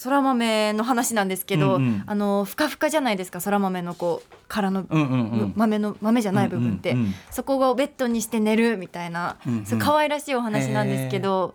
空豆の話なんですけど、うんうん。あのふかふかじゃないですか空豆のこう殻の、うんうんうん。豆の豆じゃない部分って、うんうんうんそこをベッドにして寝るみたいな、うんうん。そう可愛らしいお話なんですけど。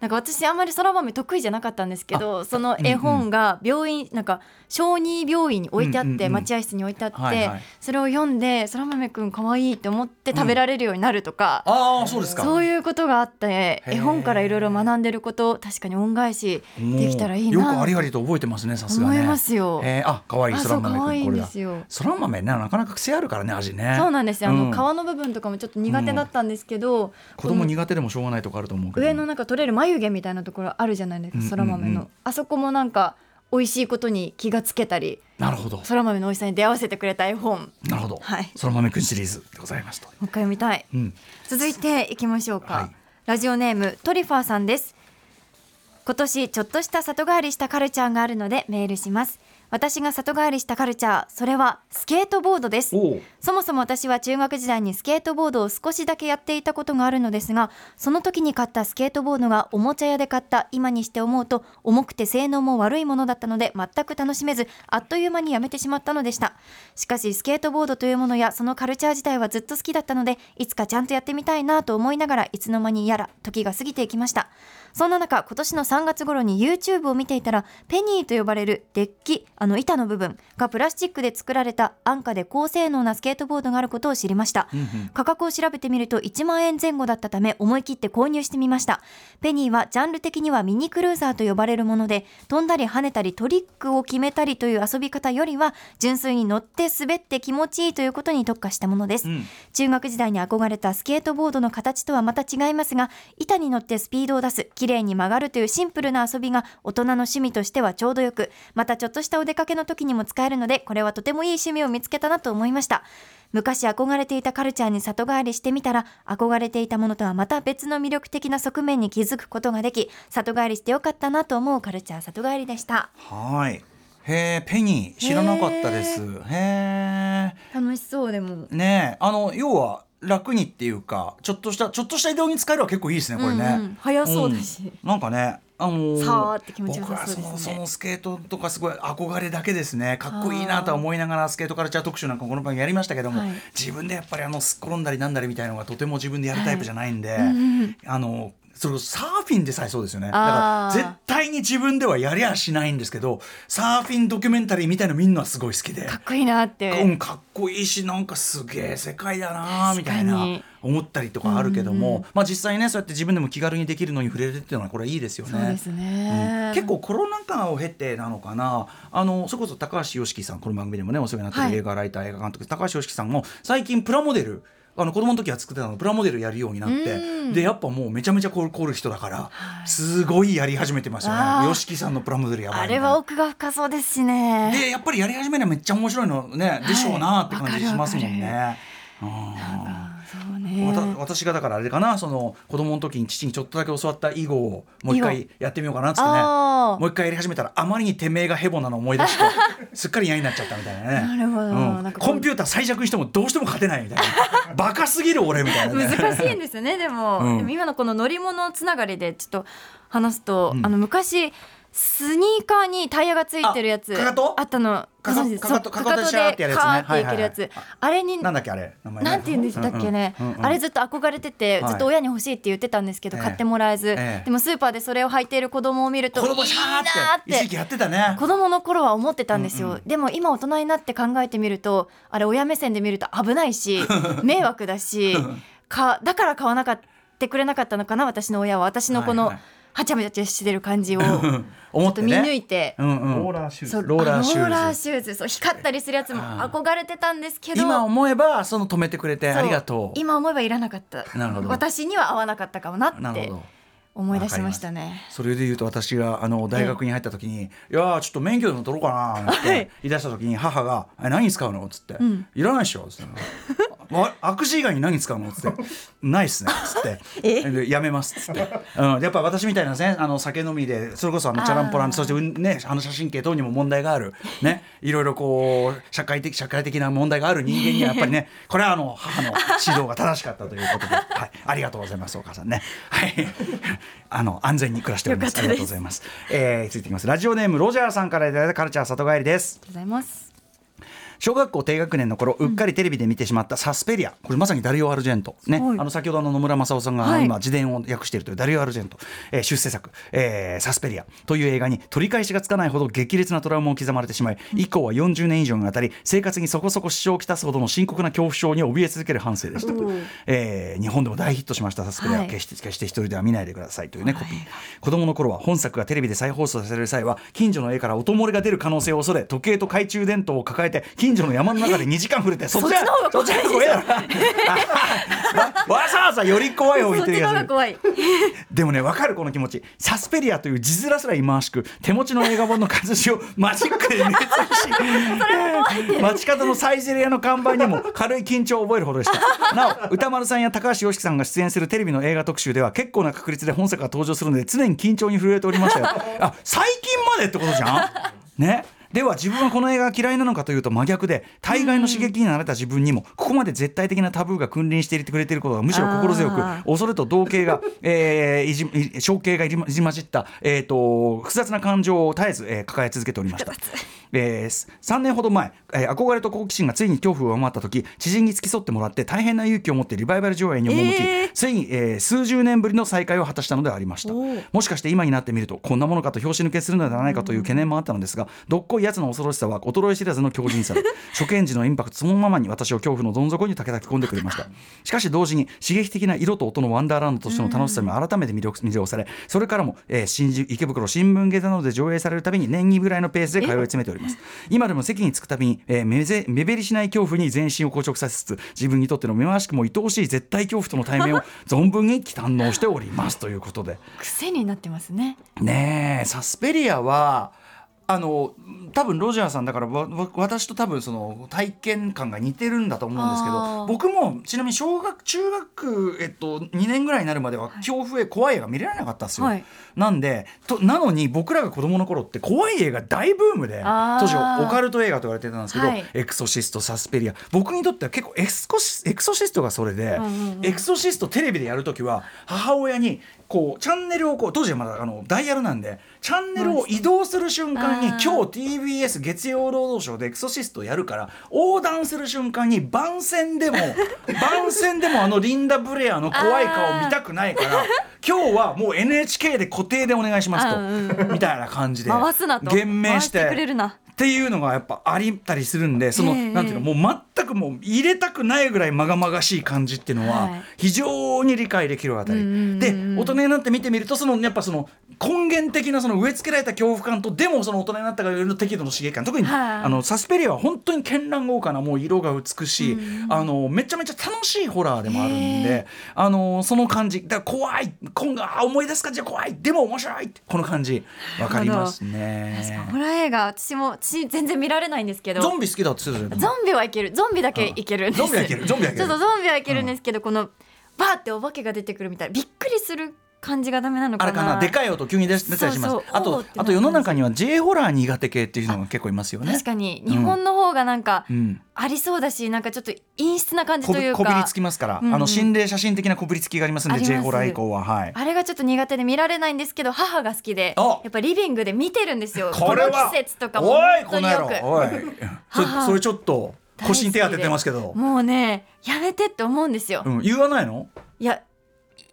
なんか私あんまり空豆得意じゃなかったんですけどその絵本が病院なんか小児病院に置いてあって、うんうんうん待合室に置いてあって、はいはい。それを読んで空豆くん可愛いって思って食べられるようになるとか、ああそうですか。そういうことがあって絵本からいろいろ学んでること確かに恩返しできたらいいな。よくありありと覚えてますねさすがね。思いますよ。えーあ可愛いあそら豆くんこれよ。そら豆ねなかなか癖あるからね味ね。そうなんですよ。あの、うん皮の部分とかもちょっと苦手だったんですけど、子供苦手でもしょうがないとこあると思うけど。上のなんか取れる眉毛みたいなところあるじゃないですか。そら豆の、あそこもなんか美味しいことに気がつけたり、なるほど。そら豆の美味しさに出会わせてくれた絵本。もうなるほど。はい。そら豆くんシリーズでございました。一回読みたい。うん。続いていきましょうか、はい。ラジオネームトリファーさんです。今年ちょっとした里帰りしたカルチャーがあるのでメールします私が里帰りしたカルチャーそれはスケートボードです。そもそも私は中学時代にスケートボードを少しだけやっていたことがあるのですがその時に買ったスケートボードがおもちゃ屋で買った今にして思うと重くて性能も悪いものだったので全く楽しめずあっという間にやめてしまったのでした。しかしスケートボードというものやそのカルチャー自体はずっと好きだったのでいつかちゃんとやってみたいなと思いながらいつの間にやら時が過ぎていきましたそんな中今年の3月頃に YouTube を見ていたらペニーと呼ばれるデッキあの板の部分がプラスチックで作られた安価で高性能なスケートボードがあることを知りました、うんうん。価格を調べてみると1万円前後だったため思い切って購入してみました。ペニーはジャンル的にはミニクルーザーと呼ばれるもので飛んだり跳ねたりトリックを決めたりという遊び方よりは純粋に乗って滑って気持ちいいということに特化したものです、うん。中学時代に憧れたスケートボードの形とはまた違いますが板に乗ってスピードを出す綺麗に曲がるというシンプルな遊びが大人の趣味としてはちょうどよくまたちょっとしたお出かけの時にも使えるのでこれはとてもいい趣味を見つけたなと思いました。昔憧れていたカルチャーに里帰りしてみたら憧れていたものとはまた別の魅力的な側面に気づくことができ里帰りしてよかったなと思うカルチャー里帰りでした。はい。へえペニー知らなかったです。へえ楽しそうでも。ねえあの要は楽にっていうかちょっとしたちょっとした移動に使えるは結構いいですねこれね、うんうん。早そうだし。うん。なんかねあのーさーって気持ちよさそうですね。僕はそのそのスケートとかすごい憧れだけですね。かっこいいなとは思いながらスケートカルチャー特集なんかこの番組やりましたけども、はい。自分でやっぱりあのすっ転んだりなんだりみたいなのがとても自分でやるタイプじゃないんで、うんうんあのそれサーフィンでさえそうですよね。だから絶対にに自分ではやりゃしないんですけどサーフィンドキュメンタリーみたいなの見るのはすごい好きで。かっこいいなって。うん、かっこいいしなんかすげえ世界だなみたいな思ったりとかあるけども、うんまあ実際ねそうやって自分でも気軽にできるのに触れるっていうのはこれはいいですよね。そうですね、うん。結構コロナ禍を経てなのかな。あのそれこそ高橋良樹さんこの番組でもねお世話になってはい。る映画ライター、映画監督高橋良樹さんも最近プラモデルあの子供の時は作ってたのプラモデルやるようになってうん。でやっぱもうめちゃめちゃ凝る人だから、はい。すごいやり始めてますよね。YOSHIKI さんのプラモデルやばいあれは奥が深そうですしね。でやっぱりやり始めるのはめっちゃ面白いのね、でしょうなって感じしますもんね。うん私がだからあれかなその子供の時に父にちょっとだけ教わった囲碁をもう一囲回やってみようかなっつってね。もう一回やり始めたらあまりにてめえがヘボなのを思い出して すっかり嫌になっちゃったみたいなね。なるほど。うん。なんかこう。コンピューター最弱にしてもどうしても勝てないみたいな。バカすぎる俺みたいな、ね、難しいんですよねでも,、うん。でも今のこの乗り物つながりでちょっと話すと、うん。あの昔スニーカーにタイヤがついてるやつあったの。かかとかかとでカーっていけるやつ、あれになんだっけあれ？なんて言うんでしたっけね、あれずっと憧れてて、はい。ずっと親に欲しいって言ってたんですけど、ええ。買ってもらえず、ええ。でもスーパーでそれを履いている子供を見ると子いいなって。一時期やってたね。子供の頃は思ってたんですよ、でも今大人になって考えてみるとあれ親目線で見ると危ないし 迷惑だしかだから買わなかってくれなかったのかな私の親は。私のこのはいはいはちゃめちゃしてる感じを 思って見抜いて。うんうん。ローラーシューズ。そうローラーシューズ。ローラーシューズ。そう光ったりするやつも憧れてたんですけど。今思えばその止めてくれてありがとう。今思えばいらなかった。なるほど。私には合わなかったかもなってなるほど。思い出しましたね。それで言うと私があの大学に入った時に「いやーちょっと免許でも取ろうかな」なんてはい。言い出した時に母が「え何に使うの?」っつって。ん「いらないでしょ」っつって「わ悪事以外に何に使うの?」っつって「ないっすね」っつって。やめます」っつって、うん、やっぱ私みたいなねあの酒飲みでそれこそあのチャランポランそしてうんね反射神経等にも問題がある。ね。いろいろこう社会的社会的な問題がある人間にはやっぱりねこれはあの母の指導が正しかったということで、はい、ありがとうございますお母さんね。はい。あの安全に暮らしております。ありがとうございます。えー、ついてきます。ラジオネームロジャーさんからいただいたカルチャー里帰りです。ありがとうございます小学校低学年の頃うっかりテレビで見てしまったサスペリア。これまさにダリオ・アルジェント。ね、はい。あの先ほどの野村正夫さんがはい。今自伝を訳しているというダリオ・アルジェント、えー出世作、えーサスペリアという映画に取り返しがつかないほど激烈なトラウマを刻まれてしまい以降は40年以上にわたり生活にそこそこ支障をきたすほどの深刻な恐怖症に怯え続ける半生でした、えー日本でも大ヒットしましたサスペリア、はい。決して決して一人では見ないでくださいというね、コピー。子供の頃は本作がテレビで再放送される際は近所の家から音漏れが出る可能性を恐れ時計と懐中電灯を抱えて近所の山の中で2時間触れてそっちはそっちの方が怖いでしょそっちの方が怖いだろ。わわざわざより怖い方言ってる気がする。の方が怖いでもね分かるこの気持ち。サスペリアという字面すら忌まわしく手持ちの映画本の活字をマジックで熱し街角のサイゼリヤの看板にも軽い緊張を覚えるほどでしたなお歌丸さんや高橋良樹さんが出演するテレビの映画特集では結構な確率で本作が登場するので常に緊張に震えておりましたよあ最近までってことじゃんねでは自分はこの映画が嫌いなのかというと真逆で大概の刺激になれた自分にもここまで絶対的なタブーが君臨していてくれていることがむしろ心強く恐れと同型が、えー、いじい象形がいじいじ混じった、えー、と複雑な感情を絶えず、えー抱え続けておりました。えー、3年ほど前、えー憧れと好奇心がついに恐怖を上回った時知人に付き添ってもらって大変な勇気を持ってリバイバル上映に赴き、えー。ついに、えー数十年ぶりの再会を果たしたのでありました。もしかして今になってみるとこんなものかと拍子抜けするのではないかという懸念もあったのですがどっこいやつの恐ろしさは衰え知らずの強靭さで 初見時のインパクトそのままに私を恐怖のどん底にたけたき込んでくれました。しかし同時に刺激的な色と音のワンダーランドとしての楽しさにも改めて魅力魅了されそれからも、えー新宿池袋新聞芸座などで上映されるたびに年にぐらいのペースで通い詰めております。今でも席に着くたびに、えー目ぜ目減りしない恐怖に全身を硬直させつつ自分にとっての目ましくも愛おしい絶対恐怖との対面を 存分に堪能しておりますということで。癖になってますね。ねえサスペリアはあの多分ロジャーさんだから私と多分その体験感が似てるんだと思うんですけあどー。僕もちなみに小学中学、えっと、2年ぐらいになるまでは恐怖映怖い映画見れなかったんですよ。はい。なんでとなのに僕らが子供の頃って怖い映画大ブームで当時オカルト映画と言われてたんですけど、はい。エクソシストサスペリア。僕にとっては結構エクソシエクソシストがそれで、うんうんうん。エクソシストテレビでやるときは母親にこうチャンネルをこう当時はまだあのダイヤルなんでチャンネルを移動する瞬間に今日 TBS 月曜労働省でエクソシストやるから横断する瞬間に番宣でも 番宣でもあのリンダ・ブレアの怖い顔見たくないから今日はもう NHK で固定でお願いしますとみたいな感じで言明してくれるなっていうのがやっぱありたりするんでその、ええなんていうのもう全くもう入れたくないぐらいまがまがしい感じっていうのははい。非常に理解できるあたり、で大人になって見てみるとそのやっぱその根源的なその植え付けられた恐怖感とでもその大人になったからよりの適度の刺激感特に、はい。あのサスペリアは本当に絢爛豪華なもう色が美しい、あのめちゃめちゃ楽しいホラーでもあるんであのその感じ。だから怖い。今度あ思い出す感じは怖い。でも面白い。ってこの感じわかりますね。ホラー映画私も私全然見られないんですけど。ゾンビ好きだって言ってたじゃん。ゾンビはいける。ゾンビだけいけるんです。ゾンビはいける。ゾンビはいける。ちょっとゾンビはいけるんですけど、このバーってお化けが出てくるみたいびっくりする感じがダメなのかな。あれかな。でかい音急に出出たりします。あとあと世の中には J ホラー苦手系っていうのが結構いますよね。確かに。日本の方がなんかうん。ありそうだしなんかちょっと陰湿な感じことびいうか。こびりつきますから、うんうん。あの心霊写真的なこびりつきがありますんで J ホラー以降ははい。あれがちょっと苦手で見られないんですけど母が好きであやっぱリビングで見てるんですよ。これは。季節とかも。本当によく。おい。そそれちょっと腰に手当ててますけど、もうねやめてって思うんですよ、うん、言わないの？いや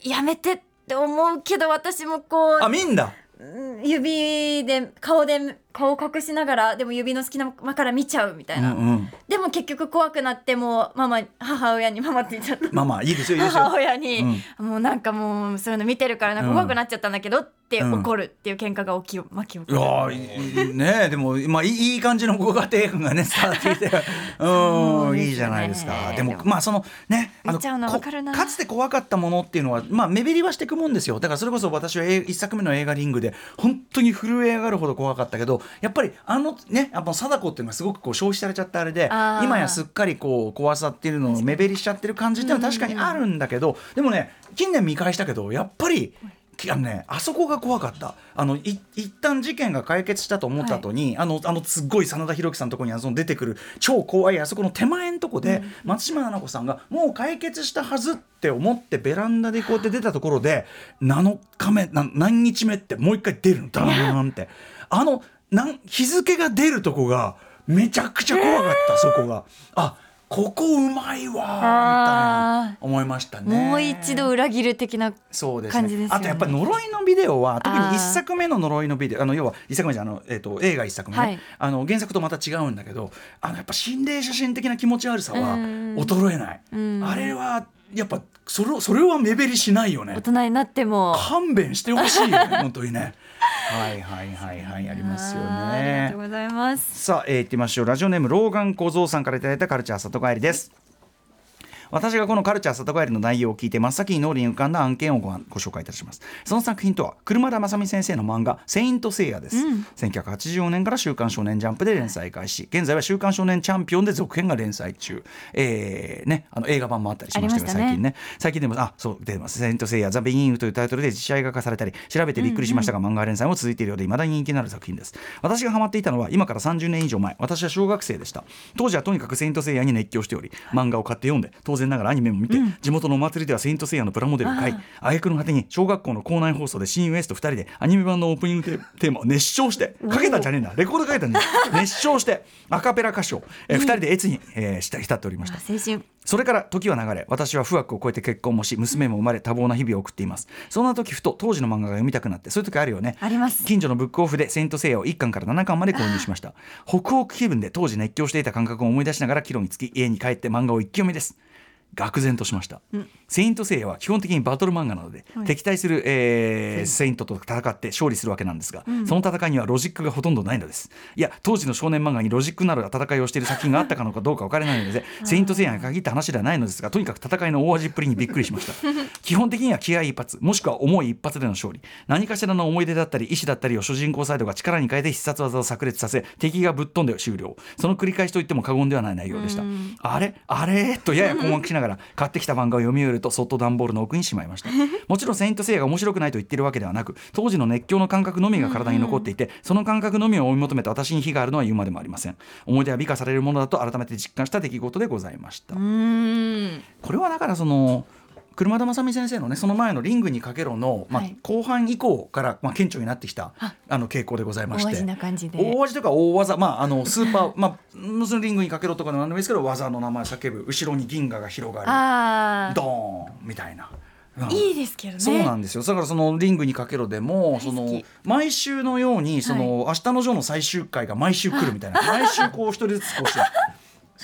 やめてって思うけど私もこあう見んだ。うん指で顔で顔を隠しながらでも指の隙間から見ちゃうみたいな、うんうん。でも結局怖くなってもうママ母親にママって言っちゃったまあまあいいですよいいですよ。母親に、もうなんかもうそういうの見てるからなんか怖くなっちゃったんだけどってうん。怒るっていう喧嘩が起き巻き起こるいやーいいね。でもまあいい感じのご家庭感がね 伝わっていて。そうんいいじゃないですか。でもまあそのねあの見ちゃうのわかつて怖かったものっていうのはまあ目減りはしていくもんですよ。だからそれこそ私はえ一作目の映画リングで本当に震え上がるほど怖かったけどやっぱりあのねやっぱ貞子っていうのがすごくこう消費されちゃったあれで今やすっかりこう怖さっていうのを目減りしちゃってる感じっていうのは確かにあるんだけどでもね近年見返したけどやっぱりきあのね、あそこが怖かった。あのい一旦事件が解決したと思った後に、あのあのすっごい真田広樹さんのところにあの出てくる超怖いあそこの手前のとこで、松島菜々子さんがもう解決したはずって思ってベランダでこうやって出たところで7日目な何日目ってもう一回出るの。ダーンって。あのなん日付が出るとこがめちゃくちゃ怖かった、そこが。あここうまいわー。みたいな思いましたね。もう一度裏切る的なそうですね。感じですよね。あとやっぱり呪いのビデオは特にあー一作目の呪いのビデオあの要は一作目じゃあの、えー、と映画一作目ね、はい。あの原作とまた違うんだけどあのやっぱ心霊写真的な気持ち悪さはうん。衰えない。うん。あれはやっぱそれそれは目減りしないよね。大人になっても。勘弁してほしいよね本当にねはいはいはいはいありますよあーありがねとうございます。さあ、えー、行ってみましょう。ラジオネームローガン小僧さんからいただいたカルチャー里帰りです私がこのカルチャー里帰りの内容を聞いて真っ先に脳裏に浮かんだ案件をごご紹介いたします。その作品とは車田正美先生の漫画「セイント・セイヤ」です、1984年から「週刊少年ジャンプ」で連載開始。現在は「週刊少年チャンピオン」で続編が連載中、えーね、あの映画版もあったりしましたけどね。最近ね。最近でもあそう出てます「セイント・セイヤ・ザ・ビギング」というタイトルで実写映画化されたり調べてびっくりしましたが、漫画連載も続いているようで未だに人気のある作品です。私がハマっていたのは今から30年以上前。私は小学生でした。当時はとにかく「セイント・セイヤ」に熱狂しており漫画を買って読んで当然ながらアニメも見て、地元のお祭りでは「セイント・セイヤ」のプラモデルを買い挙句の果てに小学校の校内放送で親友エースと2人でアニメ版のオープニングテテーマを熱唱してかけたんじゃねえんだレコードかけたんだ熱唱してアカペラ歌唱、えー、2人で越に、えー、浸っておりました。あ青春。それから時は流れ私は不惑を超えて結婚もし娘も生まれ多忙な日々を送っています。そんな時ふと当時の漫画が読みたくなってそういう時あるよね。あります。近所のブックオフで「セイント・セイヤ」を1巻から7巻まで購入しました。ホクホク気分で当時熱狂していた感覚を思い出しながら帰路につき家に帰って漫画を一気読みです愕然としました、セイント・セイヤは基本的にバトル漫画なので、敵対する、えーセイント。と戦って勝利するわけなんですが、その戦いにはロジックがほとんどないのです。いや当時の少年漫画にロジックのある戦いをしている作品があったかのかどうか分からないので セイント・セイヤに限った話ではないのですがとにかく戦いの大味っぷりにびっくりしました。基本的には気合一発もしくは重い一発での勝利。何かしらの思い出だったり意志だったりを主人公サイドが力に変えて必殺技を炸裂させ敵がぶっ飛んで終了。その繰り返しといっても過言ではない内容でした。あれ？あれ？とやや困惑しながら買ってきた漫画を読み終えるとそっと段ボールの奥にしまいました。もちろんセイント・セイヤが面白くないと言ってるわけではなく当時の熱狂の感覚のみが体に残っていてその感覚のみを追い求めた私に非があるのは言うまでもありません。思い出は美化されるものだと改めて実感した出来事でございました。これはだからその車田正美先生のねその前の「リングにかけろの」まあはい。後半以降から、まあ、顕著になってきたああの傾向でございまして。大味な感じで。大味というか大技まああのスーパー まあ無数リングにかけろとかの何でもいいですけど技の名前叫ぶ後ろに銀河が広がるあドーンみたいな。うん。あいいですけどね。そうなんですよ。だからその「リングにかけろ」でもその毎週のようにその、明日のジョーの最終回が毎週来るみたいな。毎週こう一人ずつこうして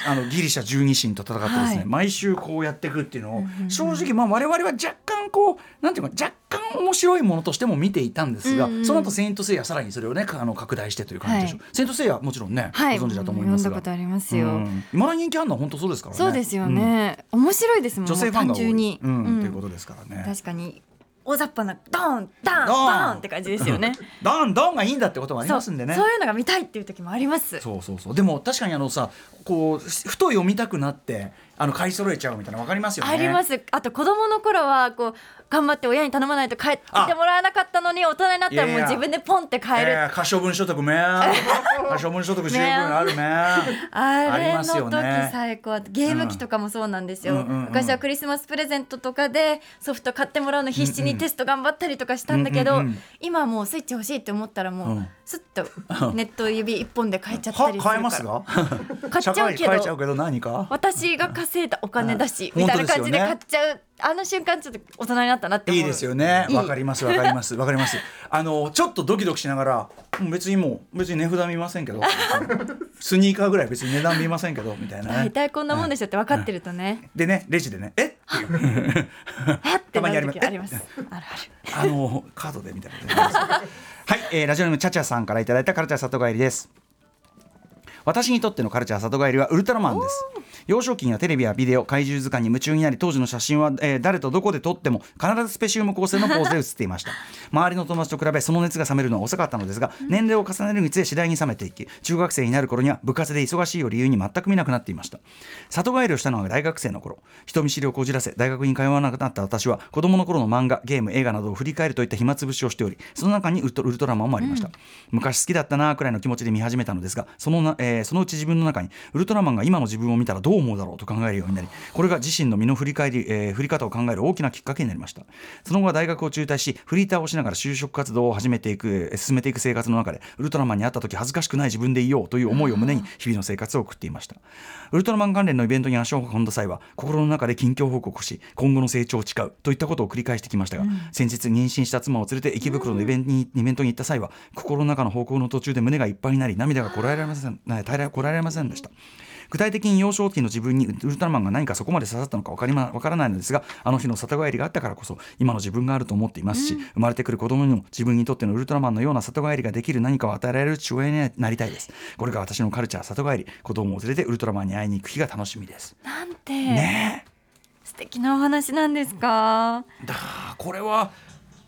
あのギリシャ十二神と戦ってですね、はい。毎週こうやっていくっていうのを、正直まあ我々は若干こうなんていうか若干面白いものとしても見ていたんですが、うんうん。その後セイント・セイヤさらにそれをねあの拡大してという感じでしょ。う、はい。セイント・セイヤもちろんね、はい。ご存知だと思いますが。読んだことありますよ、うん。今の人気あるのは本当そうですからね。そうですよね、面白いですもんうん女性ファンが多い。単純に、うんうん。ということですからね。確かに大雑把なドーンダーンドーンって感じですよね。ドンドンがいいんだってこともありますんでね。そういうのが見たいっていう時もあります。そうそうそう。でも確かにあのさこうふと読みたくなってあの買い揃えちゃうみたいなわかりますよね。あります。あと子供の頃はこう頑張って親に頼まないと帰ってもらえなかったのに大人になったらもういやいや。自分でポンって買える。えー可処分所得め 可処分所得十分あるめあれの時ね最高ゲーム機とかもそうなんですよ、うんうんうんうん。昔はクリスマスプレゼントとかでソフト買ってもらうの必死にテスト頑張ったりとかしたんだけど、うんうんうん。今はもうスイッチ欲しいって思ったらもう、うんスッとネット指一本で買えちゃったはりするから。買えますが 買っちゃうけど。うけど何か？私が稼いだお金だし、はいみたいな感じで買っちゃう。あの瞬間ちょっと大人になったなっていいですよね。わかりますわかりますわかります。あのちょっとドキドキしながらうん別にもう別に値札見ませんけど。スニーカーぐらい別に値段見ませんけどみたいなね。大体こんなもんでしょって分かってるとね、でねレジでね。えっ？っ？てたまなにあります。あります。あるある。あのカードでみたいなはい、えーラジオネームチャチャさんからいただいたカルチャー里帰りです。私にとってのカルチャー里帰りはウルトラマンです。幼少期にはテレビやビデオ怪獣図鑑に夢中になり当時の写真は、えー誰とどこで撮っても必ずスペシウム構成のポーズで写っていました。周りの友達と比べその熱が冷めるのは遅かったのですが年齢を重ねるにつれ次第に冷めていき中学生になる頃には部活で忙しいを理由に全く見なくなっていました。里帰りをしたのは大学生の頃。人見知りをこじらせ大学に通わなくなった私は子供の頃の漫画ゲーム映画などを振り返るといった暇つぶしをしておりその中にウルトウルトラマンもありました、昔好きだったなくらいの気持ちで見始めたのですがそのな、えーそのうち自分の中にウルトラマンが今の自分を見たらどう思うだろうと考えるようになりこれが自身の身の振り返り、えー振り方を考える大きなきっかけになりました。その後は大学を中退しフリーターをしながら就職活動を始めていくえー進めていく生活の中でウルトラマンに会った時恥ずかしくない自分でいようという思いを胸に日々の生活を送っていました。ウルトラマン関連のイベントに足を運んだ際は心の中で近況報告をし今後の成長を誓うといったことを繰り返してきましたが、先日妊娠した妻を連れて池袋のイベントに,、イベントに行った際は心の中の方向の途中で胸がいっぱいになり涙がこらえられませんえらこられませんでした。具体的に幼少期の自分にウルトラマンが何かそこまで刺さったのか分かりまわからないのですがあの日の里帰りがあったからこそ今の自分があると思っていますし、生まれてくる子供にも自分にとってのウルトラマンのような里帰りができる何かを与えられる父親になりたいです。これが私のカルチャー里帰り。子供を連れてウルトラマンに会いに行く日が楽しみです。なんて、ねえ。素敵なお話なんですか。だこれは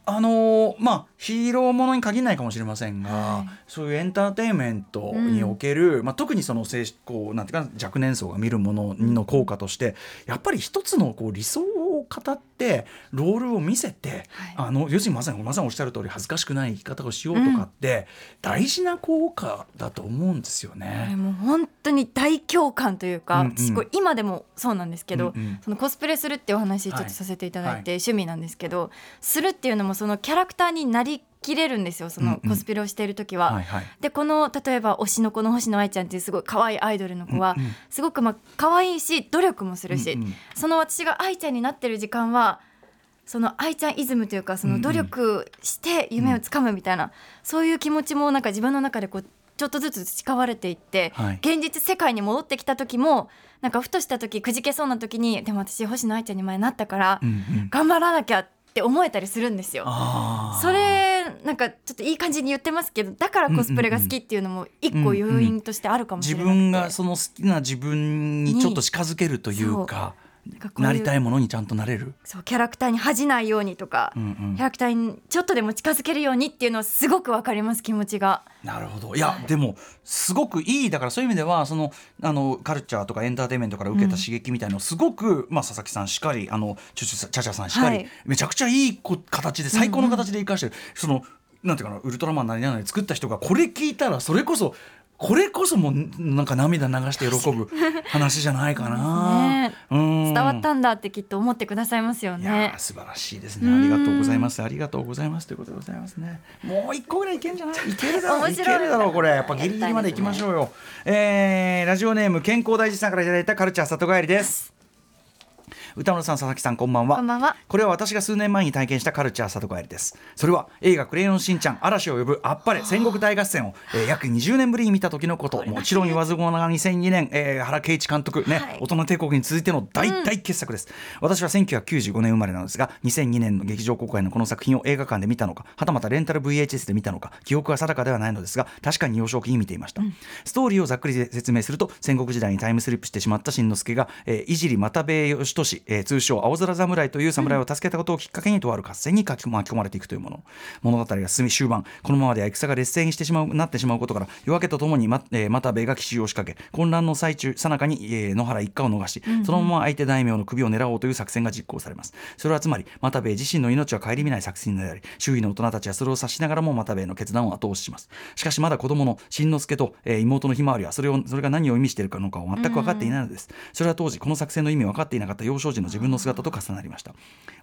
あのーまあヒーローものに限らないかもしれませんが、はい。そういうエンターテインメントにおける、まあ、特にその精こうなんていうか若年層が見るものの効果としてやっぱり一つのこう理想を語ってロールを見せて、はい。あの要するにまさにまさにおっしゃる通り恥ずかしくない生き方をしようとかって、大事な効果だと思うんですよね。もう本当に大共感というか、うんうん。今でもそうなんですけど、うんうん。そのコスプレするっていうお話ちょっとさせていただいて、趣味なんですけどするっていうのもそのキャラクターになりきれるんですよそのうんうん。コスプレをしている時は。はいはい。でこの例えば推しの子の星野愛ちゃんっていうすごい可愛いアイドルの子は、うんうん。すごくまあ可愛いし努力もするし、うんうん。その私が愛ちゃんになってる時間はその愛ちゃんイズムというかその努力して夢をつかむみたいな、そういう気持ちもなんか自分の中でこうちょっとずつ培われていって、はい。現実世界に戻ってきた時もなんかふとした時くじけそうな時にでも私星野愛ちゃんに前なったから、うんうん。頑張らなきゃって思えたりするんですよ。それなんかちょっといい感じに言ってますけどだからコスプレが好きっていうのも一個要因としてあるかもし自れなくて、分がその好きな自分にちょっと近づけるというかなりたいものにちゃんとなれる？そうキャラクターに恥じないようにとか、うんうん。キャラクターにちょっとでも近づけるようにっていうのはすごくわかります気持ちが。なるほど。いやでもすごくいい。だからそういう意味ではそのあのカルチャーとかエンターテインメントから受けた刺激みたいのをすごく、まあ、佐々木さんしかりあのチャチャさんしかり、はい。めちゃくちゃいいこ形で最高の形で生かしてる、そのなんていうかなウルトラマンなりなり作った人がこれ聞いたらそれこそこれこそもうなんか涙流して喜ぶ 話じゃないかな。ねうん伝わったんだってきっと思ってくださいますよねー。素晴らしいですね。ありがとうございます。ありがとうございますということでございますね。もう一個ぐらいいけんじゃない？いけるだろう。いけるだろうこれ。やっぱギリギリまで行きましょうよ。えーラジオネーム健康大事さんからいただいたカルチャー里帰りです。歌村さん佐々木さんこんばんは。こんばんは。これは私が数年前に体験したカルチャー里帰りです。それは映画「クレヨンしんちゃん嵐を呼ぶあっぱれ戦国大合戦を」えー約20年ぶりに見た時のこと。もちろん言わずもがな2002年、えー原敬一監督ね、はい。大人帝国に続いての大大傑作です、私は1995年生まれなのですが2002年の劇場公開のこの作品を映画館で見たのかはたまたレンタル VHS で見たのか記憶は定かではないのですが確かに幼少期に見ていました、ストーリーをざっくり説明すると戦国時代にタイムスリップしてしまった新之助が、えー、いじり又兵衛義俊、えー通称青空侍という侍を助けたことをきっかけにとある合戦に巻き巻き込まれていくというもの。物語が進み終盤。このままでは戦が劣勢にしてしまうなってしまうことから夜明けとともに、まえー、又兵衛が奇襲を仕掛け混乱の最中さなかに、えー野原一家を逃し、そのまま相手大名の首を狙おうという作戦が実行されます。それはつまり又兵衛自身の命は顧みない作戦であり周囲の大人たちはそれを察しながらも又兵衛の決断を後押しします。しかしまだ子供の新之助と、えー妹のひまわりはそれをそれが何を意味しているかのかを全く分かっていないのです、それは当時この作戦の意味を分かっていなかった幼少時の自分の姿と重なりました。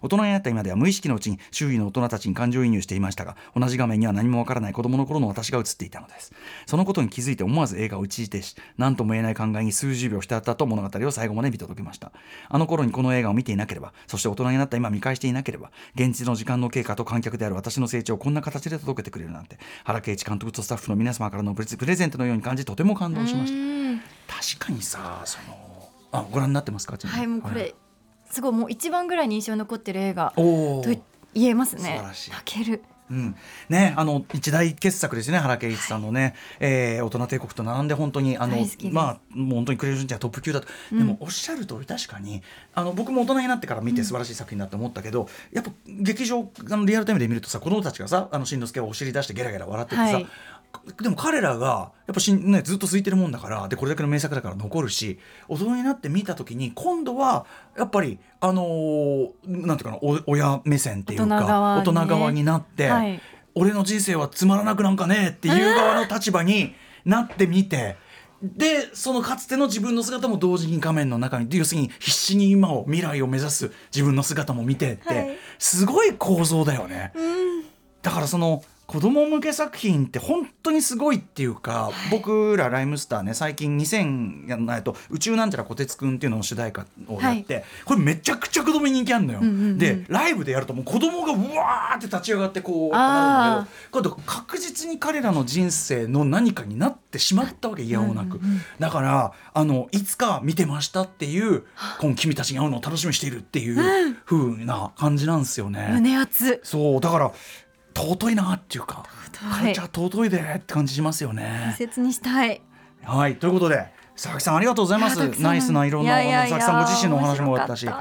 大人になった今では無意識のうちに周囲の大人たちに感情移入していましたが同じ画面には何も分からない子供の頃の私が映っていたのです。そのことに気づいて思わず映画を一時停止何とも言えない考えに数十秒浸った後物語を最後まで見届けました。あの頃にこの映画を見ていなければそして大人になった今見返していなければ現実の時間の経過と観客である私の成長をこんな形で届けてくれるなんて原敬一監督とスタッフの皆様からのプレゼントのように感じとても感動しました。確かにさそのあご覧になってますかはい、もうこれ、すごいもう一番ぐらいに印象に残ってる映画と言えますね。素晴らしい。泣ける。うん、ねあの一大傑作ですね原敬一さんのね、えー大人帝国と並んで本当にあのまあもう本当にクレヨンしんちゃんはトップ級だと、でもおっしゃる通り確かにあの僕も大人になってから見て素晴らしい作品だと思ったけど、やっぱ劇場あのリアルタイムで見るとさ子供たちがさあのしんのすけをお尻出してゲラゲラ笑っててさ、はいでも彼らがやっぱしん、ね、ずっと続いてるもんだからでこれだけの名作だから残るし大人になって見た時に今度はやっぱりあのーなんていうかなお親目線っていうか大人側になって、はい俺の人生はつまらなくなんかねえっていう側の立場に なってみて。でそのかつての自分の姿も同時に画面の中に要するに必死に今を未来を目指す自分の姿も見てって、はいすごい構造だよね。だからその子供向け作品って本当にすごいっていうか、僕らライムスターね最近2000やんないと宇宙なんちゃらこてつくんっていうのの主題歌をやって、これめちゃくちゃ子供に人気あるのよ、んうんうん。でライブでやるともう子供がうわーって立ち上がってこうなるんだけど確実に彼らの人生の何かになってしまったわけいやおうなく、だからあのいつか見てましたっていう今「君たちに会うのを楽しみにしている」っていう風な感じなんですよね。胸熱。そうだから尊いなっていうかカルチャー尊いでって感じしますよね。大。切にしたい。はいということで佐々木さんありがとうございます。ナイスないろんな佐々木さんご自身のお話もあったし。ね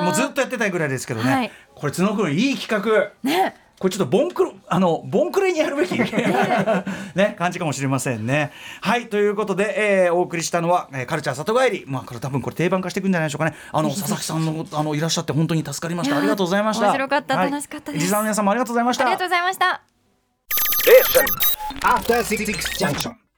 えもうずっとやってたいぐらいですけどね、はい。これ角君いい企画。ね。これちょっとボンクロあのボンクレにやるべきね 感じかもしれませんね。はいということで、えーお送りしたのは、えーカルチャー里帰りまあこれ多分これ定番化していくんじゃないでしょうかね。あの 佐々木さんのあのいらっしゃって本当に助かりました。ありがとうございました。面白かったはい楽しかったですリスナーの皆さんもありがとうございました。ありがとうございました。After Six Junction.